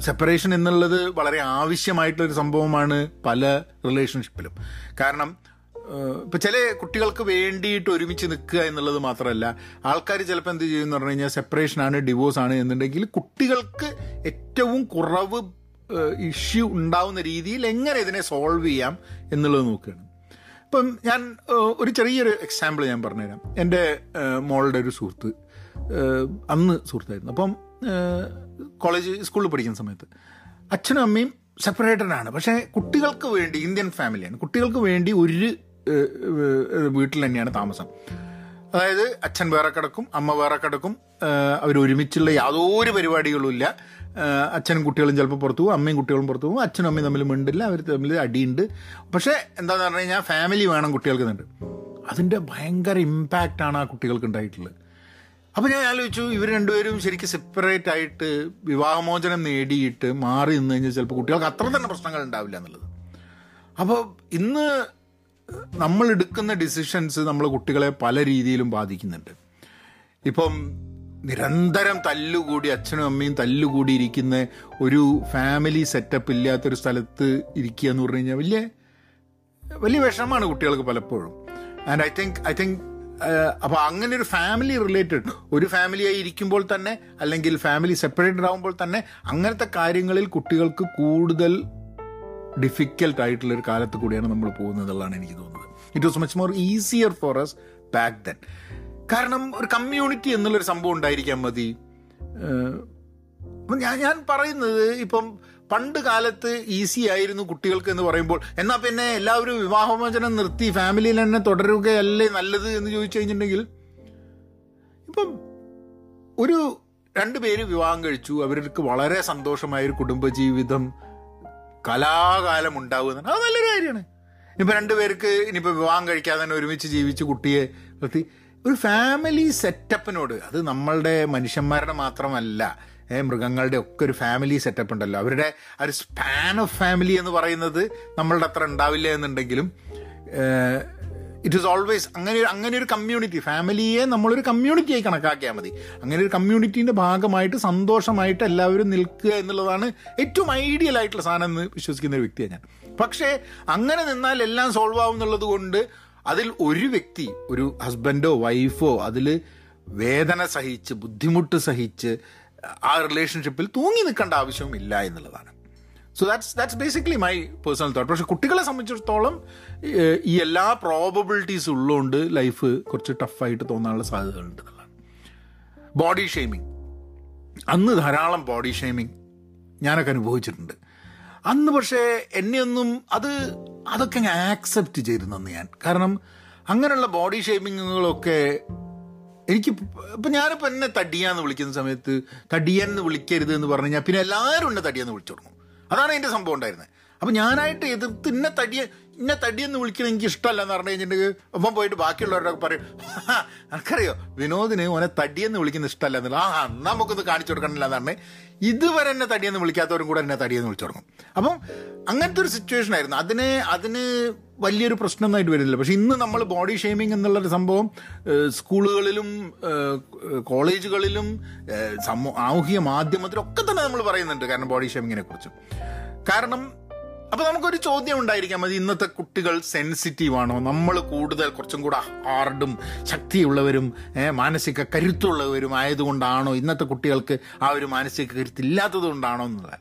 സെപ്പറേഷൻ എന്നുള്ളത് വളരെ ആവശ്യമായിട്ടുള്ളൊരു സംഭവമാണ് പല റിലേഷൻഷിപ്പിലും കാരണം ഇപ്പം ചില കുട്ടികൾക്ക് വേണ്ടിയിട്ട് ഒരുമിച്ച് നിൽക്കുക എന്നുള്ളത് മാത്രമല്ല ആൾക്കാർ ചിലപ്പോൾ എന്ത് ചെയ്യുമെന്ന് പറഞ്ഞു കഴിഞ്ഞാൽ സെപ്പറേഷനാണ് ഡിവോഴ്സ് ആണ് എന്നുണ്ടെങ്കിൽ കുട്ടികൾക്ക് ഏറ്റവും കുറവ് ഇഷ്യൂ ഉണ്ടാവുന്ന രീതിയിൽ എങ്ങനെ ഇതിനെ സോൾവ് ചെയ്യാം എന്നുള്ളത് നോക്കുകയാണ്. ഇപ്പം ഞാൻ ഒരു ചെറിയൊരു എക്സാമ്പിൾ ഞാൻ പറഞ്ഞുതരാം. എന്റെ മോളുടെ ഒരു സുഹൃത്ത്. അന്ന് സുഹൃത്തായിരുന്നു. അപ്പം കോളേജ് സ്കൂളിൽ പഠിക്കുന്ന സമയത്ത് അച്ഛനും അമ്മയും സെപ്പറേറ്റഡാണ് പക്ഷേ കുട്ടികൾക്ക് വേണ്ടി ഇന്ത്യൻ ഫാമിലിയാണ് കുട്ടികൾക്ക് വേണ്ടി ഒരു വീട്ടിൽ തന്നെയാണ് താമസം. അതായത് അച്ഛൻ വേറെ കിടക്കും അമ്മ വേറെ കിടക്കും അവർ ഒരുമിച്ചുള്ള യാതൊരു പരിപാടികളും ഇല്ല. അച്ഛനും കുട്ടികളും ചിലപ്പോൾ പുറത്തു പോകും അമ്മയും കുട്ടികളും പുറത്തു പോകും അച്ഛനും അമ്മയും തമ്മിൽ മിണ്ടില്ല അവർ തമ്മിൽ അടിയുണ്ട്. പക്ഷേ എന്താണെന്ന് പറഞ്ഞു കഴിഞ്ഞാൽ ഫാമിലി വേണം കുട്ടികൾക്ക് എന്നുണ്ട് അതിന്റെ ഭയങ്കര ഇമ്പാക്റ്റാണ് ആ കുട്ടികൾക്ക് ഉണ്ടായിട്ടുള്ളത്. അപ്പോൾ ഞാൻ ആലോചിച്ചു ഇവർ രണ്ടുപേരും ശരിക്കും സെപ്പറേറ്റ് ആയിട്ട് വിവാഹമോചനം നേടിയിട്ട് മാറി നിന്ന് കഴിഞ്ഞാൽ ചിലപ്പോൾ കുട്ടികൾക്ക് അത്ര തന്നെ പ്രശ്നങ്ങൾ ഉണ്ടാവില്ല എന്നുള്ളത്. അപ്പോൾ ഇന്ന് നമ്മൾ എടുക്കുന്ന ഡിസിഷൻസ് നമ്മൾ കുട്ടികളെ പല രീതിയിലും ബാധിക്കുന്നുണ്ട്. ഇപ്പം നിരന്തരം തല്ലുകൂടി അച്ഛനും അമ്മയും തല്ലുകൂടി ഇരിക്കുന്ന ഒരു ഫാമിലി സെറ്റപ്പ് ഇല്ലാത്തൊരു സ്ഥലത്ത് ഇരിക്കുക എന്ന് പറഞ്ഞു കഴിഞ്ഞാൽ വലിയ വലിയ വിഷമമാണ് കുട്ടികൾക്ക് പലപ്പോഴും. And I think I think അപ്പോൾ അങ്ങനെ ഒരു ഫാമിലി റിലേറ്റഡ് ഒരു ഫാമിലിയായി ഇരിക്കുമ്പോൾ തന്നെ അല്ലെങ്കിൽ ഫാമിലി സെപ്പറേറ്റഡ് ആകുമ്പോൾ തന്നെ അങ്ങനത്തെ കാര്യങ്ങളിൽ കുട്ടികൾക്ക് കൂടുതൽ ഡിഫിക്കൽട്ട് ആയിട്ടുള്ള ഒരു കാലത്ത് കൂടിയാണ് നമ്മൾ പോകുന്നത് എന്നുള്ളതാണ് എനിക്ക് തോന്നുന്നത്. It was much more easier for us back then കാരണം ഒരു കമ്മ്യൂണിറ്റി എന്നുള്ളൊരു സംഭവം ഉണ്ടായിരിക്കാൻ മതി. ഞാൻ ഞാൻ പറയുന്നത് ഇപ്പം പണ്ട് കാലത്ത് ഈസി ആയിരുന്നു കുട്ടികൾക്ക് എന്ന് പറയുമ്പോൾ. എന്നാൽ പിന്നെ എല്ലാവരും വിവാഹമോചനം നിർത്തി ഫാമിലിയിൽ തന്നെ തുടരുകയല്ലേ നല്ലത് എന്ന് ചോദിച്ചു കഴിഞ്ഞിട്ടുണ്ടെങ്കിൽ? ഇപ്പം ഒരു രണ്ട് പേര് വിവാഹം കഴിച്ചു. അവർക്ക് വളരെ സന്തോഷമായ ഒരു കുടുംബജീവിതം കലാകാലം ഉണ്ടാവുക അത് നല്ലൊരു കാര്യമാണ്. ഇപ്പം രണ്ടുപേർക്ക് ഇനിയിപ്പോൾ വിവാഹം കഴിക്കാതെ തന്നെ ഒരുമിച്ച് ജീവിച്ച് കുട്ടിയെ നിർത്തി. ഒരു ഫാമിലി സെറ്റപ്പിനോട് അത് നമ്മളുടെ മനുഷ്യന്മാരുടെ മാത്രമല്ല മൃഗങ്ങളുടെ ഒക്കെ ഒരു ഫാമിലി സെറ്റപ്പ് ഉണ്ടല്ലോ. അവരുടെ ആ ഒരു സ്പാൻ ഓഫ് ഫാമിലി എന്ന് പറയുന്നത് നമ്മളുടെ അത്ര ഉണ്ടാവില്ല എന്നുണ്ടെങ്കിലും ഇറ്റ് ഈസ് ഓൾവേസ് അങ്ങനെ അങ്ങനെ ഒരു കമ്മ്യൂണിറ്റി ഫാമിലിയെ നമ്മളൊരു കമ്മ്യൂണിറ്റിയായി കണക്കാക്കിയാൽ മതി. അങ്ങനെ ഒരു കമ്മ്യൂണിറ്റീന്റെ ഭാഗമായിട്ട് സന്തോഷമായിട്ട് എല്ലാവരും നിൽക്കുക എന്നുള്ളതാണ് ഏറ്റവും ഐഡിയൽ ആയിട്ടുള്ള സാധനം എന്ന് വിശ്വസിക്കുന്ന ഒരു വ്യക്തിയാണ് ഞാൻ. പക്ഷേ അങ്ങനെ നിന്നാൽ എല്ലാം സോൾവ് ആവും എന്നുള്ളത് കൊണ്ട് അതിൽ ഒരു വ്യക്തി ഒരു ഹസ്ബൻഡോ വൈഫോ അതിൽ വേദന സഹിച്ച് ബുദ്ധിമുട്ട് സഹിച്ച് ആ റിലേഷൻഷിപ്പിൽ തൂങ്ങി നിൽക്കേണ്ട ആവശ്യവും ഇല്ല എന്നുള്ളതാണ്. So that's that's basically my personal thought പക്ഷെ കുട്ടികളെ സംബന്ധിച്ചിടത്തോളം ഈ എല്ലാ പ്രോബബിലിറ്റീസ് ഉള്ളതുകൊണ്ട് ലൈഫ് കുറച്ച് ടഫായിട്ട് തോന്നാനുള്ള സാധ്യതകളുണ്ട് ബോഡി ഷെയ്മിങ് അന്ന് ധാരാളം ബോഡി ഷെയ്മിങ് ഞാനൊക്കെ അനുഭവിച്ചിട്ടുണ്ട്. അന്ന് പക്ഷേ എന്നെയൊന്നും അത് അതൊക്കെ ഞാൻ ആക്സെപ്റ്റ് ചെയ്തിരുന്നു ഞാൻ. കാരണം അങ്ങനെയുള്ള ബോഡി ഷേപ്പിങ്ങുകളൊക്കെ എനിക്ക് ഇപ്പം ഞാനിപ്പോൾ എന്നെ തടിയാന്ന് വിളിക്കുന്ന സമയത്ത് തടിയൻ എന്ന് വിളിക്കരുത് എന്ന് പറഞ്ഞു കഴിഞ്ഞാൽ പിന്നെ എല്ലാവരും എന്നെ തടിയെന്ന് വിളിച്ചു തുടങ്ങും. അതാണ് എന്റെ സംഭവം ഉണ്ടായിരുന്നത് അപ്പം ഞാനായിട്ട് എതിർത്ത് ഇന്നെ തടിയ ഇന്നെ തടിയെന്ന് വിളിക്കണം എനിക്ക് ഇഷ്ടമല്ല എന്ന് പറഞ്ഞു കഴിഞ്ഞിട്ടുണ്ടെങ്കിൽ അപ്പം പോയിട്ട് ബാക്കിയുള്ളവരൊക്കെ പറയും "ഹാ, എനിക്കറിയോ വിനോദിന് ഓനെ തടിയെന്ന് വിളിക്കുന്ന ഇഷ്ടമല്ല എന്നുള്ള ആ നമുക്കൊന്ന് കാണിച്ചു കൊടുക്കണില്ല ഇതുവരെ എന്നെ തടിയെന്ന് വിളിക്കാത്തവരും കൂടെ എന്നെ തടിയെന്ന് വിളിച്ചു തുടങ്ങും. അപ്പം അങ്ങനത്തെ ഒരു സിറ്റുവേഷൻ ആയിരുന്നു. അതിന് അതിന് വലിയൊരു പ്രശ്നമൊന്നായിട്ട് വരുന്നില്ല. പക്ഷെ ഇന്ന് നമ്മൾ ബോഡി ഷെയ്മിങ് എന്നുള്ളൊരു സംഭവം സ്കൂളുകളിലും കോളേജുകളിലും സമൂഹ മാധ്യമത്തിലും ഒക്കെ തന്നെ നമ്മൾ പറയുന്നുണ്ട് കാരണം ബോഡി ഷെയ്മിങ്ങിനെ കുറിച്ച്. കാരണം അപ്പൊ നമുക്കൊരു ചോദ്യം ഉണ്ടായിരിക്കാം. അത് ഇന്നത്തെ കുട്ടികൾ സെൻസിറ്റീവ് ആണോ? നമ്മൾ കൂടുതൽ കുറച്ചും കൂടെ ഹാർഡും ശക്തിയുള്ളവരും മാനസിക കരുത്തുള്ളവരും ആയതുകൊണ്ടാണോ ഇന്നത്തെ കുട്ടികൾക്ക് ആ ഒരു മാനസിക കരുത്ത് ഇല്ലാത്തത് കൊണ്ടാണോ എന്നുള്ളത്?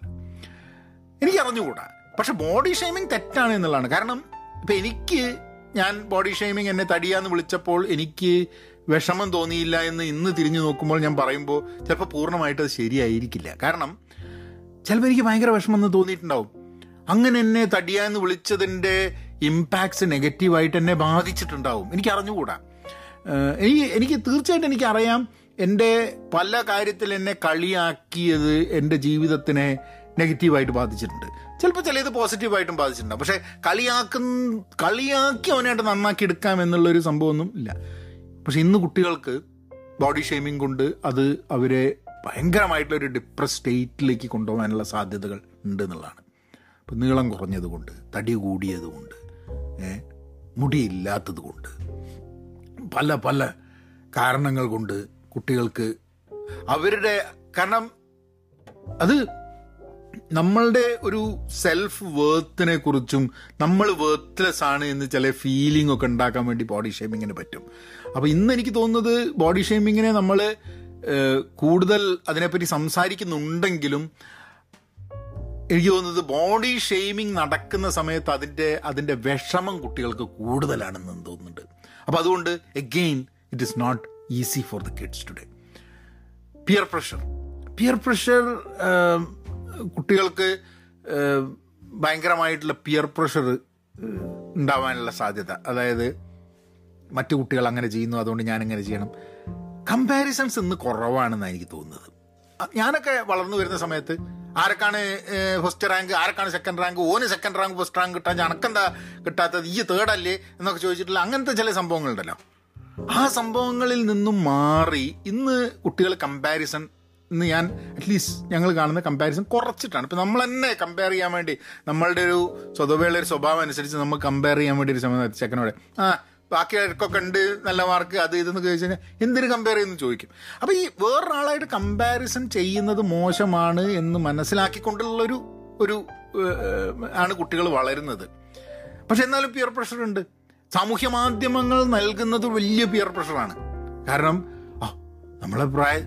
എനിക്ക് അറിഞ്ഞുകൂടാ. പക്ഷെ ബോഡി ഷെയ്മിങ് തെറ്റാണ് എന്നുള്ളതാണ്. കാരണം ഇപ്പൊ എനിക്ക് ഞാൻ ബോഡി ഷെയ്മിങ് എന്നെ തടിയാന്ന് വിളിച്ചപ്പോൾ എനിക്ക് വിഷമം തോന്നിയില്ല എന്ന് ഇന്ന് തിരിഞ്ഞു നോക്കുമ്പോൾ ഞാൻ പറയുമ്പോൾ ചിലപ്പോൾ പൂർണമായിട്ട് അത് ശരിയായിരിക്കില്ല. കാരണം ചിലപ്പോൾ എനിക്ക് ഭയങ്കര വിഷമം എന്ന് തോന്നിയിട്ടുണ്ടാവും. അങ്ങനെ എന്നെ തടിയാന്ന് വിളിച്ചതിന്റെ ഇമ്പാക്ട്സ് നെഗറ്റീവായിട്ട് എന്നെ ബാധിച്ചിട്ടുണ്ടാവും. എനിക്ക് അറിഞ്ഞുകൂടാ എനിക്ക് എനിക്ക് തീർച്ചയായിട്ടും എനിക്കറിയാം എന്റെ പല കാര്യത്തിൽ എന്നെ കളിയാക്കിയത് എന്റെ ജീവിതത്തിനെ നെഗറ്റീവായിട്ട് ബാധിച്ചിട്ടുണ്ട്. ചിലപ്പോൾ ചിലത് പോസിറ്റീവായിട്ടും ബാധിച്ചിട്ടുണ്ട്. പക്ഷേ കളിയാക്കുന്ന കളിയാക്കി അവനായിട്ട് നന്നാക്കി എടുക്കാം എന്നുള്ളൊരു സംഭവമൊന്നും ഇല്ല. പക്ഷെ ഇന്ന് കുട്ടികൾക്ക് ബോഡി ഷെയ്മിങ് കൊണ്ട് അത് അവരെ ഭയങ്കരമായിട്ടുള്ളൊരു ഡിപ്രസ് സ്റ്റേറ്റിലേക്ക് കൊണ്ടുപോകാനുള്ള സാധ്യതകൾ ഉണ്ട് എന്നുള്ളതാണ്. ഇപ്പം നീളം കുറഞ്ഞതുകൊണ്ട് തടി കൂടിയതുകൊണ്ട് മുടിയില്ലാത്തത് കൊണ്ട് പല പല കാരണങ്ങൾ കൊണ്ട് കുട്ടികൾക്ക് അവരുടെ കാരണം അത് നമ്മളുടെ ഒരു സെൽഫ് വേർത്തിനെ കുറിച്ചും നമ്മൾ വേർത്ത്ലെസ് ആണ് എന്ന് ചില ഫീലിംഗ് ഒക്കെ ഉണ്ടാക്കാൻ വേണ്ടി ബോഡി ഷേമിങ്ങിന് പറ്റും. അപ്പോൾ ഇന്ന് എനിക്ക് തോന്നുന്നത് ബോഡി ഷേമിങ്ങിനെ നമ്മൾ കൂടുതൽ അതിനെപ്പറ്റി സംസാരിക്കുന്നുണ്ടെങ്കിലും എനിക്ക് തോന്നുന്നത് ബോഡി ഷെയ്മിങ് നടക്കുന്ന സമയത്ത് അതിന്റെ അതിന്റെ വിഷമം കുട്ടികൾക്ക് കൂടുതലാണെന്ന് തോന്നുന്നുണ്ട്. അപ്പോൾ അതുകൊണ്ട് again it is not easy for the kids today peer pressure peer pressure കുട്ടികൾക്ക് ഭയങ്കരമായിട്ടുള്ള പിയർ പ്രഷർ ഉണ്ടാവാനുള്ള സാധ്യത. അതായത് മറ്റു കുട്ടികൾ അങ്ങനെ ചെയ്യുന്നു അതുകൊണ്ട് ഞാൻ ഇങ്ങനെ ചെയ്യണം. കമ്പാരിസൺസ് ഇന്ന് കുറവാണെന്നാണ് എനിക്ക് തോന്നുന്നത്. ഞാനൊക്കെ വളർന്നു വരുന്ന സമയത്ത് ആരൊക്കെയാണ് ഫസ്റ്റ് റാങ്ക് ആരൊക്കെയാണ് സെക്കൻഡ് റാങ്ക് ഓന് സെക്കൻഡ് റാങ്ക് ഫസ്റ്റ് റാങ്ക് കിട്ടാൻ അനക്കെന്താ കിട്ടാത്തത്? ഈ തേർഡ് അല്ലേ എന്നൊക്കെ ചോദിച്ചിട്ടുള്ള അങ്ങനത്തെ ചില സംഭവങ്ങളുണ്ടല്ലോ. ആ സംഭവങ്ങളിൽ നിന്നും മാറി ഇന്ന് കുട്ടികൾ കമ്പാരിസൺ ഇന്ന് ഞാൻ അറ്റ്ലീസ്റ്റ് ഞങ്ങൾ കാണുന്ന കമ്പാരിസൺ കുറച്ചിട്ടാണ്. ഇപ്പം നമ്മൾ തന്നെ കമ്പയർ ചെയ്യാൻ വേണ്ടി നമ്മളുടെ ഒരു സ്വതവേള ഒരു സ്വഭാവം അനുസരിച്ച് നമ്മൾ കമ്പയർ ചെയ്യാൻ വേണ്ടി ഒരു സമയം ചെക്കനോടെ ആ ബാക്കിയൊക്കെ ഉണ്ട് നല്ല മാർക്ക് അത് ഇതെന്ന് ചോദിച്ചു കഴിഞ്ഞാൽ എന്തിനു കമ്പയർ ചെയ്യുന്നു ചോദിക്കും. അപ്പോൾ ഈ വേറൊരാളായിട്ട് കമ്പാരിസൺ ചെയ്യുന്നത് മോശമാണ് എന്ന് മനസ്സിലാക്കിക്കൊണ്ടുള്ളൊരു ഒരു ആണ് കുട്ടികൾ വളരുന്നത്. പക്ഷെ എന്നാലും പിയർ പ്രഷർ ഉണ്ട്. സാമൂഹ്യ മാധ്യമങ്ങൾ നൽകുന്നത് വലിയ പിയർ പ്രഷറാണ് കാരണം നമ്മളെ പ്രായ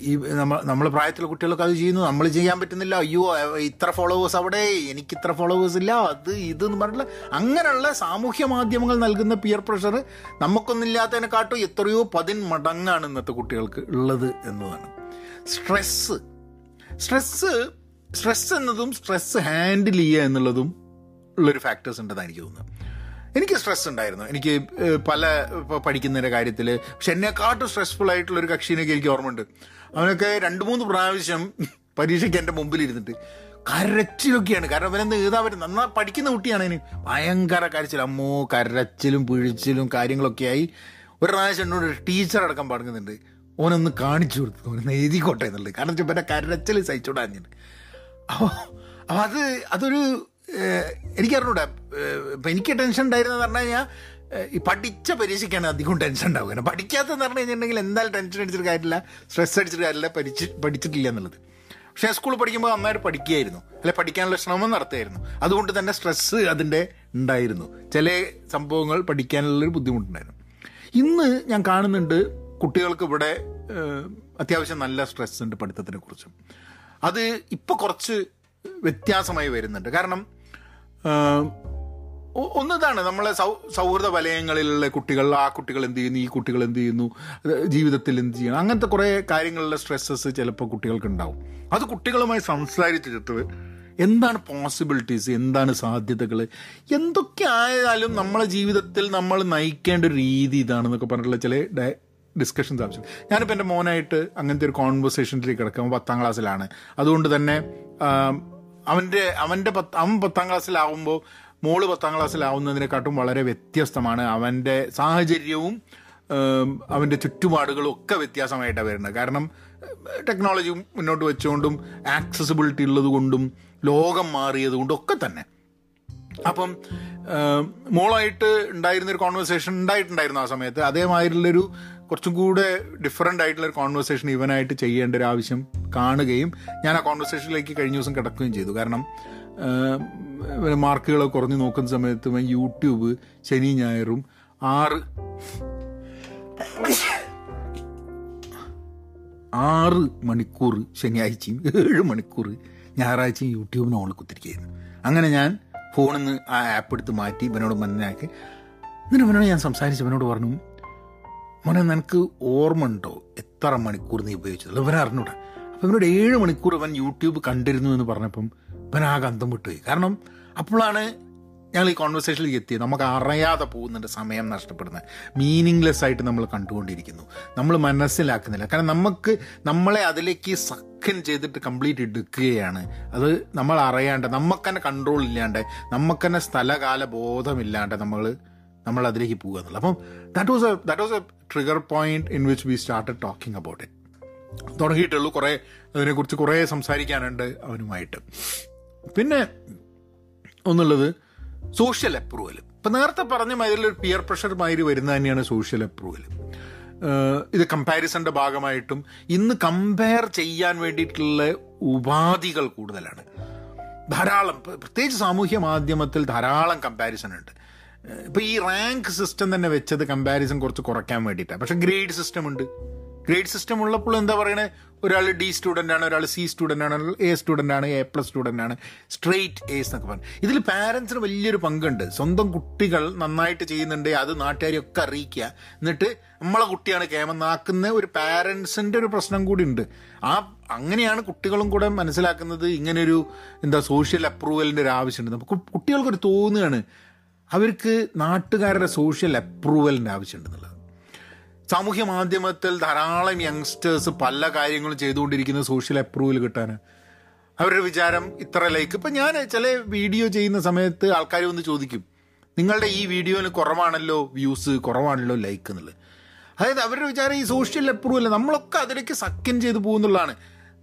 ഈ നമ്മൾ നമ്മളെ പ്രായത്തിലുള്ള കുട്ടികളൊക്കെ അത് ചെയ്യുന്നു. നമ്മൾ ചെയ്യാൻ പറ്റുന്നില്ല. അയ്യോ ഇത്ര ഫോളോവേഴ്സ് അവിടെ. എനിക്ക് ഇത്ര ഫോളോവേഴ്സ് ഇല്ല. അത് ഇത് എന്ന് പറഞ്ഞിട്ടുള്ള അങ്ങനെയുള്ള സാമൂഹ്യ മാധ്യമങ്ങൾ നൽകുന്ന പിയർ പ്രഷർ നമുക്കൊന്നില്ലാത്തതിനെക്കാട്ടും എത്രയോ പതിൻ മടങ്ങാണ് ഇന്നത്തെ കുട്ടികൾക്ക് ഉള്ളത് എന്നതാണ്. സ്ട്രെസ്സ് സ്ട്രെസ്സ് സ്ട്രെസ് എന്നതും സ്ട്രെസ് ഹാൻഡിൽ ചെയ്യുക എന്നുള്ളതും ഉള്ളൊരു ഫാക്ടേഴ്സ് ഉണ്ടെന്നാണ് എനിക്ക് തോന്നുന്നത്. എനിക്ക് സ്ട്രെസ് ഉണ്ടായിരുന്നു. എനിക്ക് പല പഠിക്കുന്നതിന്റെ കാര്യത്തിൽ പക്ഷെ എന്നെക്കാട്ടും സ്ട്രെസ്ഫുൾ ആയിട്ടുള്ള ഒരു കക്ഷീനൊക്കെ എനിക്ക് ഓർമ്മയുണ്ട്. അവനൊക്കെ രണ്ട് മൂന്ന് പ്രാവശ്യം പരീക്ഷയ്ക്ക് എന്റെ മുമ്പിൽ ഇരുന്നിട്ട് കരച്ചിലൊക്കെയാണ്. കാരണം അവനെന്ത് എഴുതാൻ പറ്റും? നന്നാ പഠിക്കുന്ന കുട്ടിയാണ് അതിന് ഭയങ്കര കരച്ചിൽ. അമ്മോ കരച്ചിലും പിഴിച്ചിലും കാര്യങ്ങളൊക്കെ ആയി ഒരു പ്രാവശ്യം എന്നോട് ടീച്ചർ അടക്കം പറഞ്ഞുന്നുണ്ട് ഓനൊന്ന് കാണിച്ചു കൊടുത്തു ഓനൊന്ന് എഴുതിക്കോട്ടെ എന്നുള്ളത്. കാരണം പിന്നെ കരച്ചിൽ സഹിച്ചോടാഞ്ഞിട്ട് അപ്പോൾ അപ്പോൾ അത് അതൊരു എനിക്കറിഞ്ഞൂടാ. ഇപ്പം എനിക്ക് ടെൻഷൻ ഉണ്ടായിരുന്നതെന്ന് പറഞ്ഞു കഴിഞ്ഞാൽ ഈ പഠിച്ച പരീക്ഷയ്ക്കാണ് അധികം ടെൻഷൻ ഉണ്ടാവുക. കാരണം പഠിക്കാത്തതെന്ന് പറഞ്ഞു കഴിഞ്ഞിട്ടുണ്ടെങ്കിൽ എന്തായാലും ടെൻഷൻ അടിച്ചിട്ട് കാര്യമില്ല സ്ട്രെസ് അടിച്ചിട്ട് കാര്യമില്ല പഠിച്ച് പഠിച്ചിട്ടില്ല എന്നുള്ളത്. പക്ഷേ സ്കൂളിൽ പഠിക്കുമ്പോൾ നന്നായിട്ട് പഠിക്കുകയായിരുന്നു. അല്ലെ പഠിക്കാനുള്ള ശ്രമം നടത്തുമായിരുന്നു അതുകൊണ്ട് തന്നെ സ്ട്രെസ്സ് അതിന്റെ ഉണ്ടായിരുന്നു. ചില സംഭവങ്ങൾ പഠിക്കാനുള്ളൊരു ബുദ്ധിമുട്ടുണ്ടായിരുന്നു. ഇന്ന് ഞാൻ കാണുന്നുണ്ട് കുട്ടികൾക്ക് ഇവിടെ അത്യാവശ്യം നല്ല സ്ട്രെസ് ഉണ്ട് പഠിത്തത്തിനെ കുറിച്ചും. അത് ഇപ്പോൾ കുറച്ച് വ്യത്യാസമായി വരുന്നുണ്ട്. കാരണം ഒന്നിതാണ് നമ്മളെ സൗ സൗഹൃദ വലയങ്ങളിലുള്ള കുട്ടികൾ ആ കുട്ടികൾ എന്ത് ചെയ്യുന്നു ഈ കുട്ടികൾ എന്ത് ചെയ്യുന്നു ജീവിതത്തിൽ എന്ത് ചെയ്യണം അങ്ങനത്തെ കുറേ കാര്യങ്ങളിലെ സ്ട്രെസ്സസ് ചിലപ്പോൾ കുട്ടികൾക്ക് ഉണ്ടാവും അത് കുട്ടികളുമായി സംസാരിച്ചിട്ട് എന്താണ് പോസിബിലിറ്റീസ് എന്താണ് സാധ്യതകൾ എന്തൊക്കെ ആയാലും നമ്മളെ ജീവിതത്തിൽ നമ്മൾ നയിക്കേണ്ട രീതി ഇതാണെന്നൊക്കെ പറഞ്ഞിട്ടുള്ള ചില ഡിസ്കഷൻസ് ആവശ്യം. ഞാനിപ്പോൾ എന്റെ മോനായിട്ട് അങ്ങനത്തെ ഒരു കോൺവെർസേഷനിലേക്ക് കിടക്കാം. പത്താം ക്ലാസ്സിലാണ്. അതുകൊണ്ട് തന്നെ അവന്റെ അവന്റെ പത്ത് അവൻ പത്താം ക്ലാസ്സിലാവുമ്പോൾ മോൾ പത്താം ക്ലാസ്സിലാവുന്നതിനെക്കാട്ടും വളരെ വ്യത്യസ്തമാണ്. അവന്റെ സാഹചര്യവും അവന്റെ ചുറ്റുപാടുകളും ഒക്കെ വ്യത്യാസമായിട്ടാണ് വരുന്നത്. കാരണം ടെക്നോളജി മുന്നോട്ട് വെച്ചുകൊണ്ടും ആക്സസിബിലിറ്റി ഉള്ളത് കൊണ്ടും ലോകം മാറിയത് കൊണ്ടും ഒക്കെ തന്നെ. അപ്പം മോളായിട്ട് ഉണ്ടായിരുന്നൊരു കോൺവെർസേഷൻ ഉണ്ടായിട്ടുണ്ടായിരുന്നു ആ സമയത്ത്. അതേമാതിരിയുള്ളൊരു കുറച്ചും കൂടെ ഡിഫറെന്റ് ആയിട്ടുള്ളൊരു കോൺവെർസേഷൻ ഇവനായിട്ട് ചെയ്യേണ്ട ഒരു ആവശ്യം കാണുകയും ഞാൻ ആ കോൺവെർസേഷനിലേക്ക് കഴിഞ്ഞ ദിവസം കിടക്കുകയും ചെയ്തു. കാരണം കുറഞ്ഞ് കുറഞ്ഞു നോക്കുന്ന സമയത്ത് യൂട്യൂബ് ശനി ഞായറും ആറ് ആറ് മണിക്കൂർ ശനിയാഴ്ചയും ഏഴ് മണിക്കൂർ ഞായറാഴ്ചയും യൂട്യൂബിന് ഓൾ കുത്തിരിക്കുകയായിരുന്നു അങ്ങനെ ഞാൻ ഫോണിൽ നിന്ന് ആ ആപ്പ് എടുത്ത് മാറ്റി ഇവനോട് മനസ്സിലാക്കി എന്നിട്ട് ഇവനോട് ഞാൻ സംസാരിച്ച് ഇവനോട് പറഞ്ഞു മോനെ നിനക്ക് ഓർമ്മ ഉണ്ടോ എത്ര മണിക്കൂർ നീ ഉപയോഗിച്ചത്? ഇവനെ അറിഞ്ഞൂടാ അപ്പം ഇവനോട് ഏഴ് മണിക്കൂർ ഇവൻ യൂട്യൂബ് കണ്ടിരുന്നു എന്ന് പറഞ്ഞപ്പം ഇവൻ ആകെ അന്തം വിട്ടുപോയി കാരണം അപ്പോഴാണ് ഞങ്ങൾ ഈ കോൺവെർസേഷനിൽ എത്തിയത്. നമുക്ക് അറിയാതെ പോകുന്നുണ്ട് സമയം നഷ്ടപ്പെടുന്നത്. മീനിങ്ലെസ് ആയിട്ട് നമ്മൾ കണ്ടുകൊണ്ടിരിക്കുന്നു. നമ്മൾ മനസ്സിലാക്കുന്നില്ല. കാരണം നമുക്ക് നമ്മളെ അതിലേക്ക് സക്കൻ ചെയ്തിട്ട് കംപ്ലീറ്റ് എടുക്കുകയാണ്. അത് നമ്മൾ അറിയാണ്ട് നമുക്ക് തന്നെ കൺട്രോൾ ഇല്ലാണ്ട് നമുക്ക് തന്നെ സ്ഥലകാല ബോധമില്ലാണ്ട് നമ്മൾ നമ്മൾ അതിലേക്ക് പോകുക എന്നുള്ളത്. അപ്പം that was a that was a trigger point in which we started talking about it തുടങ്ങിയിട്ടുള്ളൂ. കുറേ അതിനെക്കുറിച്ച് കുറേ സംസാരിക്കാനുണ്ട് അവനുമായിട്ട്. പിന്നെ ഒന്നുള്ളത് സോഷ്യൽ അപ്രൂവൽ ഇപ്പം നേരത്തെ പറഞ്ഞ മാതിരി ഒരു പിയർ പ്രഷർ മാതിരി വരുന്നത് തന്നെയാണ് സോഷ്യൽ അപ്രൂവൽ ഇത് കമ്പാരിസന്റെ ഭാഗമായിട്ടും ഇന്ന് കമ്പയർ ചെയ്യാൻ വേണ്ടിയിട്ടുള്ള ഉപാധികൾ കൂടുതലാണ്. ധാരാളം പ്ര- പ്രത്യേകിച്ച് സാമൂഹ്യ മാധ്യമത്തിൽ ധാരാളം കമ്പാരിസൺ ഉണ്ട്. ഇപ്പം ഈ റാങ്ക് സിസ്റ്റം തന്നെ വെച്ചത് കമ്പാരിസൺ കുറച്ച് കുറയ്ക്കാൻ വേണ്ടിയിട്ടാണ് പക്ഷെ ഗ്രേഡ് സിസ്റ്റം ഉണ്ട്. ഗ്രേഡ് സിസ്റ്റം ഉള്ളപ്പോൾ എന്താ പറയണേ? ഒരാൾ ഡി സ്റ്റുഡന്റ് ആണ് ഒരാൾ സി സ്റ്റുഡന്റ് ആണ് എ സ്റ്റുഡന്റ് ആണ് എ പ്ലസ് സ്റ്റുഡന്റ് ആണ്. സ്ട്രെയിറ്റ് എസ് എന്നൊക്കെ പറഞ്ഞു. ഇതിൽ പാരൻസിന് വലിയൊരു പങ്കുണ്ട്. സ്വന്തം കുട്ടികൾ നന്നായിട്ട് ചെയ്യുന്നുണ്ട് അത് നാട്ടുകാരെയൊക്കെ അറിയിക്കുക. എന്നിട്ട് നമ്മളെ കുട്ടിയാണ് കേമെന്നാക്കുന്ന ഒരു പാരൻസിന്റെ ഒരു പ്രശ്നം കൂടി ഉണ്ട്. ആ അങ്ങനെയാണ് കുട്ടികളും കൂടെ മനസ്സിലാക്കുന്നത് ഇങ്ങനൊരു എന്താ സോഷ്യൽ അപ്രൂവലിന്റെ ഒരു ആവശ്യമുണ്ട്. നമുക്ക് കുട്ടികൾക്കൊരു തോന്നുകയാണ് അവർക്ക് നാട്ടുകാരുടെ സോഷ്യൽ അപ്രൂവലിന്റെ ആവശ്യമുണ്ടെന്നുള്ളത് സാമൂഹ്യ മാധ്യമത്തിൽ ധാരാളം യങ്സ്റ്റേഴ്സ് പല കാര്യങ്ങളും ചെയ്തുകൊണ്ടിരിക്കുന്ന സോഷ്യൽ അപ്രൂവൽ കിട്ടാൻ. അവരുടെ വിചാരം ഇത്ര ലൈക്ക് ഇപ്പം ഞാൻ ചില വീഡിയോ ചെയ്യുന്ന സമയത്ത് ആൾക്കാർ വന്ന് ചോദിക്കും നിങ്ങളുടെ ഈ വീഡിയോന് കുറവാണല്ലോ വ്യൂസ് കുറവാണല്ലോ ലൈക്ക് എന്നുള്ളത് അതായത് അവരുടെ വിചാരം ഈ സോഷ്യൽ അപ്രൂവൽ നമ്മളൊക്കെ അതിലേക്ക് സക്കൻ ചെയ്ത് പോകുന്നുള്ളതാണ്.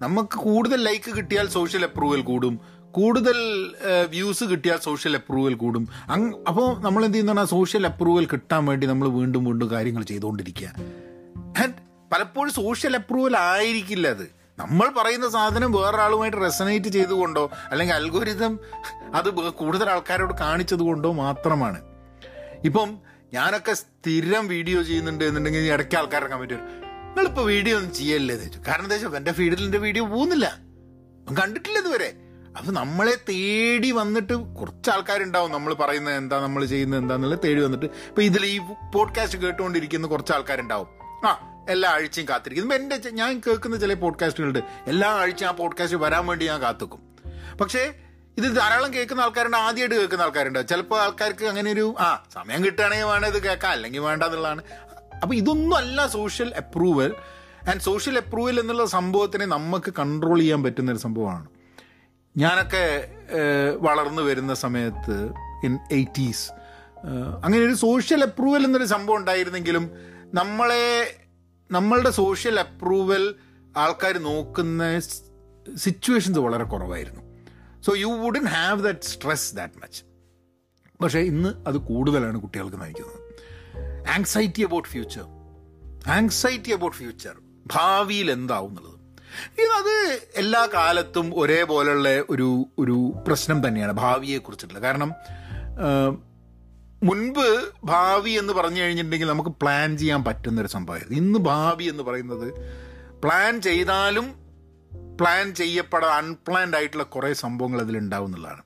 നമുക്ക് കൂടുതൽ ലൈക്ക് കിട്ടിയാൽ സോഷ്യൽ അപ്രൂവൽ കൂടും. കൂടുതൽ വ്യൂസ് കിട്ടിയാൽ സോഷ്യൽ അപ്രൂവൽ കൂടും. അങ് അപ്പോൾ നമ്മൾ എന്ത് ചെയ്യുന്ന സോഷ്യൽ അപ്രൂവൽ കിട്ടാൻ വേണ്ടി നമ്മൾ വീണ്ടും വീണ്ടും കാര്യങ്ങൾ ചെയ്തുകൊണ്ടിരിക്കുക. ആൻഡ് പലപ്പോഴും സോഷ്യൽ അപ്രൂവൽ ആയിരിക്കില്ല അത്. നമ്മൾ പറയുന്ന സാധനം വേറൊരാളുമായിട്ട് റെസനേറ്റ് ചെയ്തുകൊണ്ടോ അല്ലെങ്കിൽ അൽഗോരിതം അത് കൂടുതൽ ആൾക്കാരോട് കാണിച്ചത് കൊണ്ടോ മാത്രമാണ്. ഇപ്പം ഞാനൊക്കെ സ്ഥിരം വീഡിയോ ചെയ്യുന്നുണ്ട് എന്നുണ്ടെങ്കിൽ ഇടയ്ക്ക് ആൾക്കാരെ കമന്റ് വരും. നിങ്ങളിപ്പോൾ വീഡിയോ ഒന്നും ചെയ്യല്ലേ? കാരണം എന്താ വെച്ചാൽ എന്റെ ഫീഡിൽ എന്റെ വീഡിയോ പോകുന്നില്ല. കണ്ടിട്ടില്ല ഇതുവരെ. അപ്പൊ നമ്മളെ തേടി വന്നിട്ട് കുറച്ച് ആൾക്കാരുണ്ടാവും നമ്മൾ പറയുന്നത് എന്താ നമ്മൾ ചെയ്യുന്നത് എന്താന്നുള്ളത് തേടി വന്നിട്ട്. ഇപ്പൊ ഇതിൽ ഈ പോഡ്കാസ്റ്റ് കേട്ടുകൊണ്ടിരിക്കുന്ന കുറച്ച് ആൾക്കാരുണ്ടാവും ആ എല്ലാ ആഴ്ചയും കാത്തിരിക്കും. എന്റെ ഞാൻ കേൾക്കുന്ന ചില പോഡ്കാസ്റ്റുകളുണ്ട് എല്ലാ ആഴ്ചയും ആ പോഡ്കാസ്റ്റ് വരാൻ വേണ്ടി ഞാൻ കാത്തുക്കും. പക്ഷേ ഇത് ധാരാളം കേൾക്കുന്ന ആൾക്കാരുണ്ട്. ആദ്യമായിട്ട് കേൾക്കുന്ന ആൾക്കാരുണ്ട്. ചിലപ്പോൾ ആൾക്കാർക്ക് അങ്ങനെ ഒരു ആ സമയം കിട്ടുകയാണെങ്കിൽ വേണം ഇത് കേൾക്കാം അല്ലെങ്കിൽ വേണ്ട എന്നുള്ളതാണ്. അപ്പൊ ഇതൊന്നും അല്ല social approval and social approval എന്നുള്ള സംഭവത്തിനെ നമുക്ക് കൺട്രോൾ ചെയ്യാൻ പറ്റുന്ന ഒരു സംഭവമാണ്. ഞാനൊക്കെ വളർന്നു വരുന്ന സമയത്ത് ഇൻ എയ്റ്റീസ് അങ്ങനെ ഒരു സോഷ്യൽ അപ്രൂവൽ എന്നൊരു സംഭവം ഉണ്ടായിരുന്നെങ്കിലും നമ്മളെ നമ്മളുടെ സോഷ്യൽ അപ്രൂവൽ ആൾക്കാർ നോക്കുന്ന സിറ്റുവേഷൻസ് വളരെ കുറവായിരുന്നു. So you wouldn't have that stress that much പക്ഷേ ഇന്ന് അത് കൂടുതലാണ് കുട്ടികൾക്ക് നയിക്കുന്നത്. Anxiety about future anxiety about future ഭാവിയിൽ എന്താവും എന്നുള്ളത്. ഇതത് എല്ലാ കാലത്തും ഒരേപോലെയുള്ള ഒരു ഒരു പ്രശ്നം തന്നെയാണ് ഭാവിയെ കുറിച്ചിട്ടുള്ള കാരണം മുൻപ് ഭാവി എന്ന് പറഞ്ഞു കഴിഞ്ഞിട്ടുണ്ടെങ്കിൽ നമുക്ക് പ്ലാൻ ചെയ്യാൻ പറ്റുന്ന ഒരു സംഭവമായിരുന്നു. ഇന്ന് ഭാവി എന്ന് പറയുന്നത് പ്ലാൻ ചെയ്താലും പ്ലാൻ ചെയ്യപ്പെടാൻ അൺപ്ലാൻഡ് ആയിട്ടുള്ള കുറേ സംഭവങ്ങൾ അതിലുണ്ടാവും എന്നുള്ളതാണ്.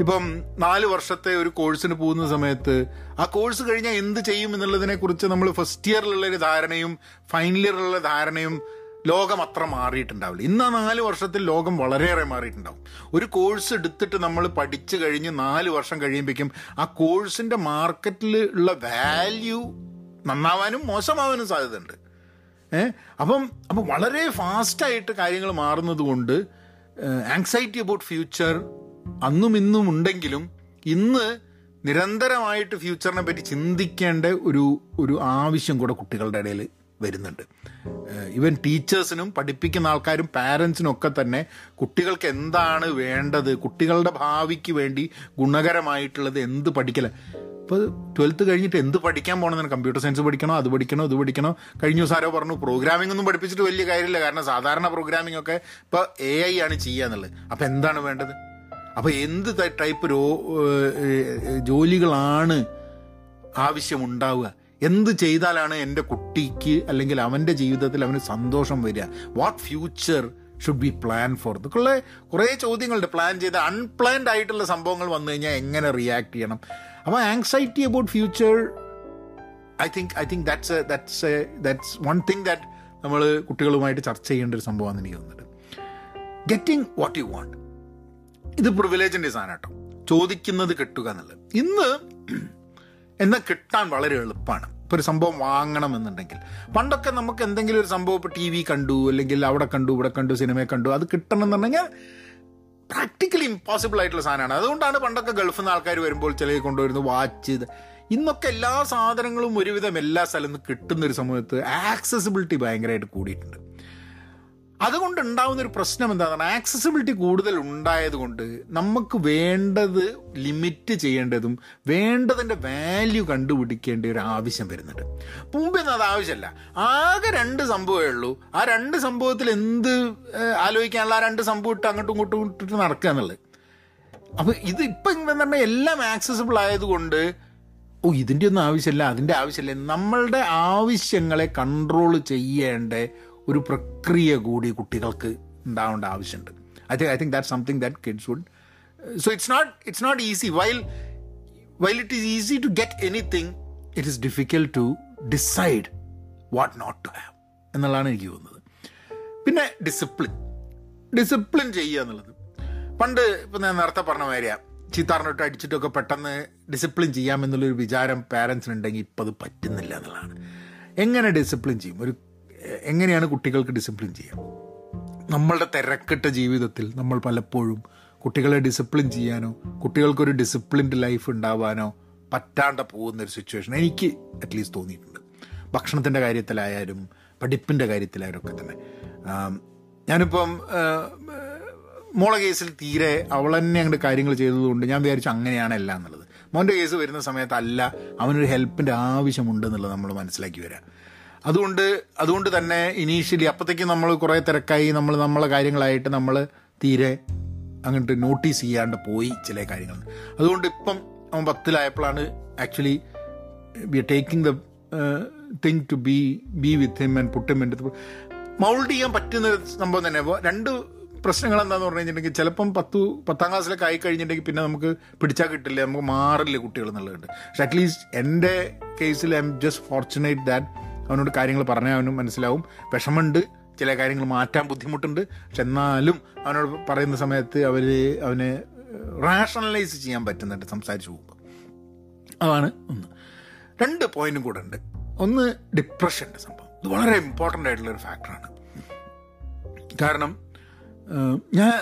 ഇപ്പം നാല് വർഷത്തെ ഒരു കോഴ്സിന് പോകുന്ന സമയത്ത് ആ കോഴ്സ് കഴിഞ്ഞാൽ എന്ത് ചെയ്യും എന്നുള്ളതിനെ കുറിച്ച് നമ്മൾ ഫസ്റ്റ് ഇയറിലുള്ള ഒരു ധാരണയും ഫൈനൽ ഇയറിലുള്ള ധാരണയും ലോകം അത്ര മാറിയിട്ടുണ്ടാവില്ല. ഇന്ന് നാല് വർഷത്തിൽ ലോകം വളരെയേറെ മാറിയിട്ടുണ്ടാവും. ഒരു കോഴ്സ് എടുത്തിട്ട് നമ്മൾ പഠിച്ചു കഴിഞ്ഞ് നാല് വർഷം കഴിയുമ്പോഴേക്കും ആ കോഴ്സിന്റെ മാർക്കറ്റിൽ ഉള്ള വാല്യൂ നന്നാവാനും മോശമാവാനും സാധ്യതയുണ്ട്. ഏ? അപ്പം അപ്പം വളരെ ഫാസ്റ്റായിട്ട് കാര്യങ്ങൾ മാറുന്നത് കൊണ്ട് ആങ്സൈറ്റി അബൌട്ട് ഫ്യൂച്ചർ അന്നും ഇന്നും ഉണ്ടെങ്കിലും ഇന്ന് നിരന്തരമായിട്ട് ഫ്യൂച്ചറിനെ പറ്റി ചിന്തിക്കേണ്ട ഒരു ഒരു ആവശ്യം കൂടെ കുട്ടികളുടെ ഇടയിൽ വരുന്നുണ്ട്. ഈവൻ ടീച്ചേഴ്സിനും പഠിപ്പിക്കുന്ന ആൾക്കാരും പാരൻസിനും ഒക്കെ തന്നെ കുട്ടികൾക്ക് എന്താണ് വേണ്ടത് കുട്ടികളുടെ ഭാവിക്ക് വേണ്ടി ഗുണകരമായിട്ടുള്ളത് എന്ത് പഠിക്കല? ഇപ്പോൾ ട്വൽത്ത് കഴിഞ്ഞിട്ട് എന്ത് പഠിക്കാൻ പോകണമെന്ന് കമ്പ്യൂട്ടർ സയൻസ് പഠിക്കണോ അത് പഠിക്കണോ ഇത് പഠിക്കണോ? കഴിഞ്ഞ ദിവസം ആരോ പറഞ്ഞു പ്രോഗ്രാമിംഗ് ഒന്നും പഠിപ്പിച്ചിട്ട് വലിയ കാര്യമില്ല. കാരണം സാധാരണ പ്രോഗ്രാമിംഗ് ഒക്കെ ഇപ്പോൾ എ ഐ ആണ് ചെയ്യാന്നുള്ളത് അപ്പം എന്താണ് വേണ്ടത്? അപ്പോൾ എന്ത് ടൈപ്പ് രോ ജോലികളാണ് ആവശ്യമുണ്ടാവുക? എന്ത് ചെയ്താലാണ് എന്റെ കുട്ടിക്ക് അല്ലെങ്കിൽ അവന്റെ ജീവിതത്തിൽ അവന് സന്തോഷം വരിക? What future should be plan for ഇതൊക്കെയുള്ള കുറേ ചോദ്യങ്ങളുണ്ട്. പ്ലാൻ ചെയ്ത അൺപ്ലാൻഡ് ആയിട്ടുള്ള സംഭവങ്ങൾ വന്നു കഴിഞ്ഞാൽ എങ്ങനെ റിയാക്ട് ചെയ്യണം? അപ്പോൾ anxiety about future I think I think that's a that's a that's one thing that നമ്മൾ കുട്ടികളുമായിട്ട് ചർച്ച ചെയ്യേണ്ട ഒരു സംഭവമാണെന്ന് എനിക്ക് തോന്നുന്നുണ്ട്. ഗെറ്റിംഗ് വാട്ട് യു വാണ്ട് ഇത് പ്രിവിലേജിന്റെ സാധനം കേട്ടോ. ചോദിക്കുന്നത് കിട്ടുക എന്നുള്ളത്. ഇന്ന് എന്നാൽ കിട്ടാൻ വളരെ എളുപ്പമാണ്. ഇപ്പോൾ ഒരു സംഭവം വാങ്ങണമെന്നുണ്ടെങ്കിൽ. പണ്ടൊക്കെ നമുക്ക് എന്തെങ്കിലും ഒരു സംഭവം ഇപ്പോൾ ടി വി കണ്ടു അല്ലെങ്കിൽ അവിടെ കണ്ടു ഇവിടെ കണ്ടു സിനിമയെ കണ്ടു അത് കിട്ടണം എന്നുണ്ടെങ്കിൽ പ്രാക്ടിക്കലി ഇമ്പോസിബിൾ ആയിട്ടുള്ള സാധനമാണ്. അതുകൊണ്ടാണ് പണ്ടൊക്കെ ഗൾഫിൽ നിന്ന് ആൾക്കാർ വരുമ്പോൾ ചില കൊണ്ടുവരുന്നത് വാച്ച് ഇത്. ഇന്നൊക്കെ എല്ലാ സാധനങ്ങളും ഒരുവിധം എല്ലാ സ്ഥലത്തും കിട്ടുന്ന ഒരു സമയത്ത് ആക്സസിബിലിറ്റി ഭയങ്കരമായിട്ട് കൂടിയിട്ടുണ്ട്. അതുകൊണ്ട് ഉണ്ടാകുന്ന ഒരു പ്രശ്നം എന്താണ് ആക്സസിബിലിറ്റി കൂടുതൽ ഉണ്ടായതുകൊണ്ട് നമുക്ക് വേണ്ടത് ലിമിറ്റ് ചെയ്യേണ്ടതും വേണ്ടതിന്റെ വാല്യൂ കണ്ടുപിടിക്കേണ്ട ഒരു ആവശ്യം വരുന്നുണ്ട്. മുമ്പെന്ന് അത് ആവശ്യമല്ല ആകെ രണ്ട് സംഭവമേ ഉള്ളൂ. ആ രണ്ട് സംഭവത്തിൽ എന്ത് ആലോചിക്കാനുള്ള ആ രണ്ട് സംഭവം ഇട്ട് അങ്ങോട്ടും ഇങ്ങോട്ടും ഇട്ടിട്ട് നടക്കുക എന്നുള്ളത്. അപ്പോൾ ഇത് ഇപ്പം എന്ന് പറഞ്ഞാൽ എല്ലാം ആക്സസിബിൾ ആയതുകൊണ്ട് ഓ ഇതിന്റെ ഒന്നും ആവശ്യമില്ല അതിന്റെ ആവശ്യമില്ല. നമ്മളുടെ ആവശ്യങ്ങളെ കൺട്രോൾ ചെയ്യേണ്ട ഒരു പ്രക്രിയ കൂടി കുട്ടികൾക്ക് ഉണ്ടാവേണ്ട ആവശ്യമുണ്ട്. I think I think that something that kids would so it's not it's not easy while while it is easy to get anything it is difficult to decide what not to have എന്നുള്ളതാണ് എനിക്ക് തോന്നുന്നത്. പിന്നെ discipline discipline ചെയ്യുക എന്നുള്ളത്. പണ്ട് ഇപ്പം ഞാൻ നേരത്തെ പറഞ്ഞ മാതിരിയാ ചീത്താറിനോട്ട് അടിച്ചിട്ടൊക്കെ പെട്ടെന്ന് ഡിസിപ്ലിൻ ചെയ്യാമെന്നുള്ളൊരു വിചാരം പാരൻസിനുണ്ടെങ്കിൽ ഇപ്പം അത് പറ്റുന്നില്ല എന്നുള്ളതാണ്. എങ്ങനെ ഡിസിപ്ലിൻ ചെയ്യും? ഒരു എങ്ങനെയാണ് കുട്ടികൾക്ക് ഡിസിപ്ലിൻ ചെയ്യുക? നമ്മളുടെ തിരക്കിട്ട ജീവിതത്തിൽ നമ്മൾ പലപ്പോഴും കുട്ടികളെ ഡിസിപ്ലിൻ ചെയ്യാനോ കുട്ടികൾക്കൊരു ഡിസിപ്ലിൻഡ് ലൈഫ് ഉണ്ടാവാനോ പറ്റാണ്ട പോകുന്ന ഒരു സിറ്റുവേഷൻ എനിക്ക് അറ്റ്ലീസ്റ്റ് തോന്നിയിട്ടുണ്ട്. ഭക്ഷണത്തിന്റെ കാര്യത്തിലായാലും പഠിപ്പിന്റെ കാര്യത്തിലായാലും ഒക്കെ തന്നെ. ഞാനിപ്പം മോളെ കേസിൽ തീരെ അവൾ തന്നെ അങ്ങോട്ട് കാര്യങ്ങൾ ചെയ്തതുകൊണ്ട് ഞാൻ വിചാരിച്ചു അങ്ങനെയാണ് എല്ലാം എന്നുള്ളത്. മോന്റെ കേസ് വരുന്ന സമയത്തല്ല അവനൊരു ഹെൽപ്പിന്റെ ആവശ്യമുണ്ടെന്നുള്ളത് നമ്മൾ മനസ്സിലാക്കി വരാം. അതുകൊണ്ട് അതുകൊണ്ട് തന്നെ ഇനീഷ്യലി അപ്പോഴത്തേക്കും നമ്മൾ കുറേ തിരക്കായി നമ്മൾ നമ്മളെ കാര്യങ്ങളായിട്ട് നമ്മൾ തീരെ അങ്ങോട്ട് നോട്ടീസ് ചെയ്യാണ്ട് പോയി ചില കാര്യങ്ങൾ. അതുകൊണ്ട് ഇപ്പം അവൻ പത്തിലായപ്പോഴാണ് actually we are taking the thing to be be with him and put him in mould ചെയ്യാൻ പറ്റുന്ന സംഭവം തന്നെ. രണ്ട് പ്രശ്നങ്ങൾ എന്താണെന്ന് പറഞ്ഞു കഴിഞ്ഞിട്ടുണ്ടെങ്കിൽ ചിലപ്പം പത്തു പത്താം ക്ലാസ്സിലൊക്കെ ആയി കഴിഞ്ഞിട്ടുണ്ടെങ്കിൽ പിന്നെ നമുക്ക് പിടിച്ചാൽ കിട്ടില്ല നമുക്ക് മാറില്ല കുട്ടികൾ എന്നുള്ളതുണ്ട് പക്ഷെ അറ്റ്ലീസ്റ്റ് എന്റെ കേസിൽ I'm just fortunate that അവനോട് കാര്യങ്ങൾ പറഞ്ഞാൽ അവനും മനസ്സിലാവും. വിഷമമുണ്ട് ചില കാര്യങ്ങൾ മാറ്റാൻ ബുദ്ധിമുട്ടുണ്ട്. പക്ഷെ എന്നാലും അവനോട് പറയുന്ന സമയത്ത് അവർ അവന് റാഷണലൈസ് ചെയ്യാൻ പറ്റുന്നുണ്ട് സംസാരിച്ച് പോകുമ്പോൾ അതാണ് ഒന്ന്. രണ്ട് പോയിന്റും കൂടെ ഉണ്ട്. ഒന്ന് ഡിപ്രഷന്റെ സംഭവം. ഇത് വളരെ ഇമ്പോർട്ടന്റ് ആയിട്ടുള്ളൊരു ഫാക്ടറാണ് കാരണം ഞാൻ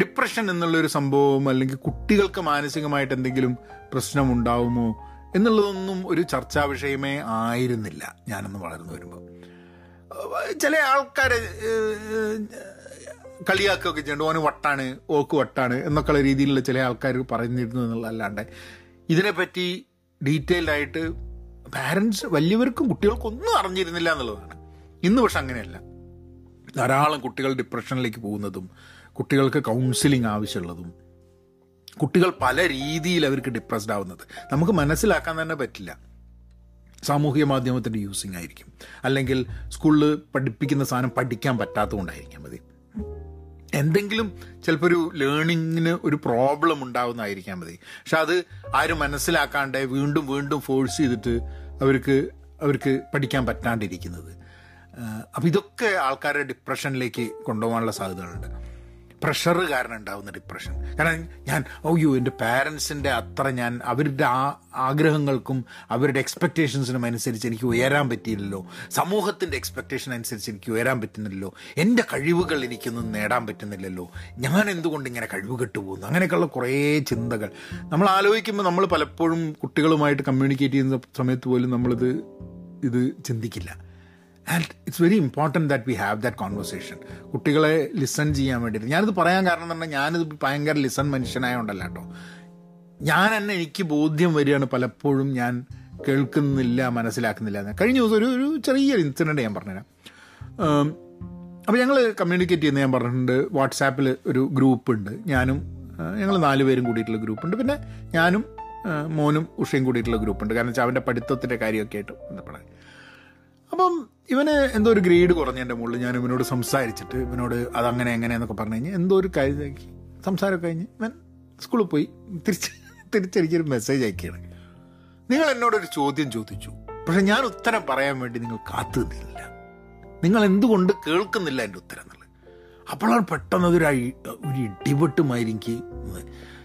ഡിപ്രഷൻ എന്നുള്ളൊരു സംഭവം അല്ലെങ്കിൽ കുട്ടികൾക്ക് മാനസികമായിട്ട് എന്തെങ്കിലും പ്രശ്നം എന്നുള്ളതൊന്നും ഒരു ചർച്ചാ വിഷയമേ ആയിരുന്നില്ല ഞാനൊന്ന് വളർന്നു വരുമ്പോൾ ചില ആൾക്കാരെ കളിയാക്കുകയൊക്കെ ചെയ്യുന്നുണ്ട് ഓന് വട്ടാണ് ഓക്ക് വട്ടാണ് എന്നൊക്കെയുള്ള രീതിയിലുള്ള ചില ആൾക്കാർ പറഞ്ഞിരുന്നു എന്നുള്ളതല്ലാണ്ട്. ഇതിനെപ്പറ്റി ഡീറ്റെയിൽഡ് ആയിട്ട് പാരൻസ് വലിയവർക്കും കുട്ടികൾക്കും ഒന്നും അറിഞ്ഞിരുന്നില്ല എന്നുള്ളതാണ്. ഇന്ന് പക്ഷെ അങ്ങനെയല്ല. ധാരാളം കുട്ടികൾ ഡിപ്രഷനിലേക്ക് പോകുന്നതും കുട്ടികൾക്ക് കൗൺസിലിംഗ് ആവശ്യമുള്ളതും കുട്ടികൾ പല രീതിയിൽ അവർക്ക് ഡിപ്രസ്ഡ് ആവുന്നത്. നമുക്ക് മനസ്സിലാക്കാൻ തന്നെ പറ്റില്ല. സാമൂഹിക മാധ്യമത്തിന്റെ യൂസിങ് ആയിരിക്കും. അല്ലെങ്കിൽ സ്കൂളിൽ പഠിപ്പിക്കുന്ന സാധനം പഠിക്കാൻ പറ്റാത്തതുകൊണ്ടായിരിക്കാം മതി. എന്തെങ്കിലും ചിലപ്പോൾ ഒരു ലേണിങ്ങിന് ഒരു പ്രോബ്ലം ഉണ്ടാവുന്നതായിരിക്കാം മതി. പക്ഷെ അത് ആരും മനസ്സിലാക്കാണ്ട് വീണ്ടും വീണ്ടും ഫോഴ്സ് ചെയ്തിട്ട് അവർക്ക് അവർക്ക് പഠിക്കാൻ പറ്റാണ്ടിരിക്കുന്നത്. അപ്പം ഇതൊക്കെ ആൾക്കാരെ ഡിപ്രഷനിലേക്ക് കൊണ്ടുപോകാനുള്ള സാധ്യതകളുണ്ട്. പ്രഷർ കാരണം ഉണ്ടാകുന്ന ഡിപ്രഷൻ കാരണം ഞാൻ ഓയ്യോ എന്റെ പാരൻസിന്റെ അത്ര ഞാൻ അവരുടെ ആ ആഗ്രഹങ്ങൾക്കും അവരുടെ എക്സ്പെക്റ്റേഷൻസിനും അനുസരിച്ച് എനിക്ക് ഉയരാൻ പറ്റിയില്ലല്ലോ. സമൂഹത്തിന്റെ എക്സ്പെക്റ്റേഷൻ അനുസരിച്ച് എനിക്ക് ഉയരാൻ പറ്റുന്നില്ലല്ലോ. എന്റെ കഴിവുകൾ എനിക്കൊന്നും നേടാൻ പറ്റുന്നില്ലല്ലോ. ഞാൻ എന്തുകൊണ്ട് ഇങ്ങനെ കഴിവ് കെട്ടുപോകുന്നു? അങ്ങനെയൊക്കെയുള്ള കുറേ ചിന്തകൾ. നമ്മൾ ആലോചിക്കുമ്പോൾ നമ്മൾ പലപ്പോഴും കുട്ടികളുമായിട്ട് കമ്മ്യൂണിക്കേറ്റ് ചെയ്യുന്ന സമയത്ത് പോലും നമ്മളിത് ഇത് ചിന്തിക്കില്ല. And it's very important that we have that conversation കുട്ടികളെ ലിസൺ ചെയ്യാൻ വേണ്ടിയിട്ട്. ഞാനിത് പറയാൻ കാരണം പറഞ്ഞാൽ ഞാനിത് ഭയങ്കര ലിസൺ മനുഷ്യനായോണ്ടല്ല കേട്ടോ. ഞാൻ തന്നെ എനിക്ക് ബോധ്യം വരികയാണ് പലപ്പോഴും ഞാൻ കേൾക്കുന്നില്ല മനസ്സിലാക്കുന്നില്ല എന്ന്. കഴിഞ്ഞ ദിവസം ഒരു ഒരു ചെറിയൊരു ഇൻസിഡന്റ് ഞാൻ പറഞ്ഞുതരാം. അപ്പോൾ ഞങ്ങൾ കമ്മ്യൂണിക്കേറ്റ് ചെയ്യുന്ന ഞാൻ പറഞ്ഞിട്ടുണ്ട്. വാട്സാപ്പിൽ ഒരു ഗ്രൂപ്പ് ഉണ്ട്. ഞാനും ഞങ്ങൾ നാല് പേരും കൂടിയിട്ടുള്ള ഗ്രൂപ്പുണ്ട് പിന്നെ ഞാനും മോനും ഉഷയും കൂടിയിട്ടുള്ള ഗ്രൂപ്പുണ്ട് കാരണം വെച്ചാൽ അവന്റെ പഠിത്തത്തിന്റെ കാര്യമൊക്കെ ആയിട്ട് ബന്ധപ്പെടാൻ. അപ്പം ഇവന് എന്തോ ഒരു ഗ്രേഡ് കുറഞ്ഞ എന്റെ മുകളിൽ ഞാൻ ഇവനോട് സംസാരിച്ചിട്ട് ഇവനോട് അതങ്ങനെ എങ്ങനെ എന്നൊക്കെ പറഞ്ഞു കഴിഞ്ഞാൽ എന്തോ ഒരു കാര്യം സംസാരമൊക്കെ കഴിഞ്ഞ് ഇവൻ സ്കൂളിൽ പോയി തിരിച്ച് തിരിച്ചെനിക്കൊരു മെസ്സേജ് അയക്കുകയാണ്. നിങ്ങൾ എന്നോടൊരു ചോദ്യം ചോദിച്ചു. പക്ഷെ ഞാൻ ഉത്തരം പറയാൻ വേണ്ടി നിങ്ങൾ കാത്തു നിന്നില്ല. നിങ്ങൾ എന്തുകൊണ്ട് കേൾക്കുന്നില്ല എന്റെ ഉത്തരം എന്നുള്ളത്. അപ്പോഴാണ് പെട്ടെന്ന് അതൊരു ഒരു ഇടിവെട്ടുമായി എനിക്ക്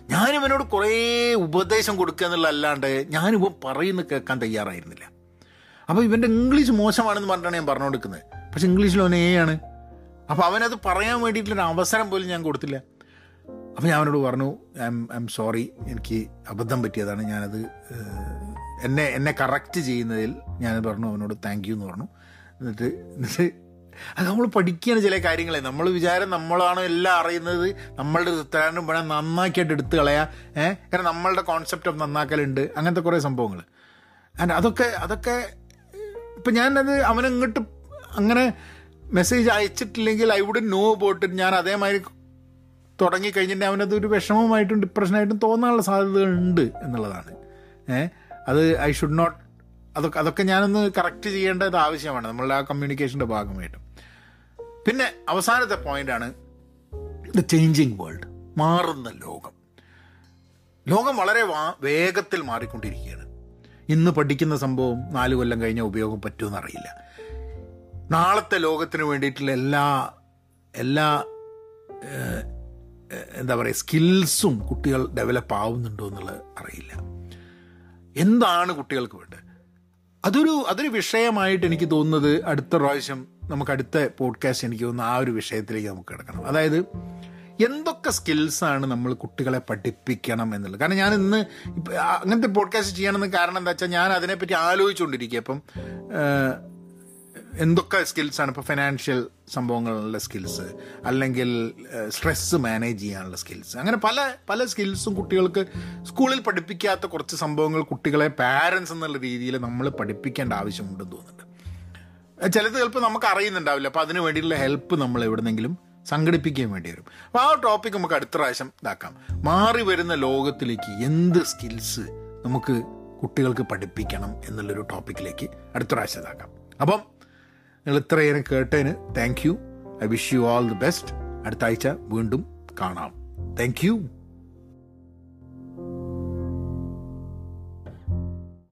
ഞാൻ ഇവനോട് കുറേ ഉപദേശം കൊടുക്കുക എന്നുള്ളതല്ലാണ്ട് ഞാനിവൻ പറയുന്നത് കേൾക്കാൻ തയ്യാറായിരുന്നില്ല. അപ്പോൾ ഇവന്റെ ഇംഗ്ലീഷ് മോശമാണെന്ന് പറഞ്ഞിട്ടാണ് ഞാൻ പറഞ്ഞു കൊടുക്കുന്നത് പക്ഷെ ഇംഗ്ലീഷിൽ അവൻ എ ആണ് അപ്പോൾ അവനത് പറയാൻ വേണ്ടിയിട്ടുള്ളൊരു അവസരം പോലും ഞാൻ കൊടുത്തില്ല. അപ്പോൾ ഞാൻ അവനോട് പറഞ്ഞു ഐ എം സോറി എനിക്ക് അബദ്ധം പറ്റിയതാണ്. ഞാനത് എന്നെ എന്നെ കറക്റ്റ് ചെയ്യുന്നതിൽ ഞാൻ പറഞ്ഞു. അവനോട് താങ്ക് യു എന്ന് പറഞ്ഞു. എന്നിട്ട് എന്നിട്ട് അത് നമ്മൾ പഠിക്കുകയാണ് ചില കാര്യങ്ങളെ. നമ്മൾ വിചാരം നമ്മളാണോ എല്ലാം അറിയുന്നത്. നമ്മളുടെ ഉത്തരം വേണം നന്നാക്കിയിട്ട് എടുത്തു കളയാ. ഏഹ് കാരണം നമ്മളുടെ കോൺസെപ്റ്റ് ഓഫ് നന്നാക്കലുണ്ട്. അങ്ങനത്തെ കുറേ സംഭവങ്ങൾ ആൻഡ് അതൊക്കെ അതൊക്കെ ഇപ്പം ഞാനത് അവനങ്ങോട്ട് അങ്ങനെ മെസ്സേജ് അയച്ചിട്ടില്ലെങ്കിൽ ഐ വുഡ് നോ അബൌട്ട് ഞാൻ അതേമാതിരി തുടങ്ങിക്കഴിഞ്ഞിട്ട് അവനത് ഒരു വിഷമമായിട്ടും ഡിപ്രഷനായിട്ടും തോന്നാനുള്ള സാധ്യതകളുണ്ട് എന്നുള്ളതാണ്. അത് ഐ ഷുഡ് നോട്ട് അതൊക്കെ അതൊക്കെ ഞാനൊന്ന് കറക്റ്റ് ചെയ്യേണ്ടത് ആവശ്യമാണ് നമ്മളുടെ ആ കമ്മ്യൂണിക്കേഷന്റെ ഭാഗമായിട്ടും. പിന്നെ അവസാനത്തെ പോയിന്റാണ് ദ ചേഞ്ചിങ് വേൾഡ് മാറുന്ന ലോകം. ലോകം വളരെ വേഗത്തിൽ മാറിക്കൊണ്ടിരിക്കുകയാണ്. ഇന്ന് പഠിക്കുന്ന സംഭവം നാല് കൊല്ലം കഴിഞ്ഞാൽ ഉപയോഗം പറ്റുമെന്ന് അറിയില്ല നാളത്തെ ലോകത്തിന് വേണ്ടിയിട്ടുള്ള എല്ലാ എല്ലാ എന്താ പറയുക സ്കിൽസും കുട്ടികൾ ഡെവലപ്പ് ആവുന്നുണ്ടോ എന്നുള്ളത് അറിയില്ല. എന്താണ് കുട്ടികൾക്ക് വേണ്ടത്? അതൊരു അതൊരു വിഷയമായിട്ട് എനിക്ക് തോന്നുന്നത് അടുത്ത പ്രാവശ്യം നമുക്ക് അടുത്ത പോഡ്കാസ്റ്റ് എനിക്ക് തോന്നുന്നു ആ ഒരു വിഷയത്തിലേക്ക് നമുക്ക് കിടക്കണം. അതായത് എന്തൊക്കെ സ്കിൽസാണ് നമ്മൾ കുട്ടികളെ പഠിപ്പിക്കണം എന്നുള്ളത്? കാരണം ഞാൻ ഇന്ന് അങ്ങനത്തെ പോഡ്കാസ്റ്റ് ചെയ്യണമെന്ന് കാരണം എന്താ വെച്ചാൽ ഞാൻ അതിനെപ്പറ്റി ആലോചിച്ചുകൊണ്ടിരിക്കുക അപ്പം എന്തൊക്കെ സ്കിൽസാണ് ഇപ്പോൾ ഫിനാൻഷ്യൽ സംഭവങ്ങളുള്ള സ്കിൽസ്? അല്ലെങ്കിൽ സ്ട്രെസ്സ് മാനേജ് ചെയ്യാനുള്ള സ്കിൽസ്? അങ്ങനെ പല പല സ്കിൽസും കുട്ടികൾക്ക് സ്കൂളിൽ പഠിപ്പിക്കാത്ത കുറച്ച് സംഭവങ്ങൾ കുട്ടികളെ പാരൻസ് എന്നുള്ള രീതിയിൽ നമ്മൾ പഠിപ്പിക്കേണ്ട ആവശ്യമുണ്ടെന്ന് തോന്നുന്നുണ്ട്. ചിലത് ചിലപ്പോൾ നമുക്ക് അറിയുന്നുണ്ടാവില്ല. അപ്പോൾ അതിന് വേണ്ടിയിട്ടുള്ള ഹെൽപ്പ് നമ്മൾ എവിടെന്നെങ്കിലും സംഘടിപ്പിക്കാൻ വേണ്ടി വരും. അപ്പോൾ ആ ടോപ്പിക് നമുക്ക് അടുത്ത പ്രാവശ്യം ഇതാക്കാം. മാറി വരുന്ന ലോകത്തിലേക്ക് എന്ത് സ്കിൽസ് നമുക്ക് കുട്ടികൾക്ക് പഠിപ്പിക്കണം എന്നുള്ളൊരു ടോപ്പിക്കിലേക്ക് അടുത്ത പ്രാവശ്യം ഇതാക്കാം. അപ്പം നിങ്ങൾ ഇത്രയേരം കേട്ടതിന് thank you I wish you all the best അടുത്ത ആഴ്ച വീണ്ടും കാണാം. Thank you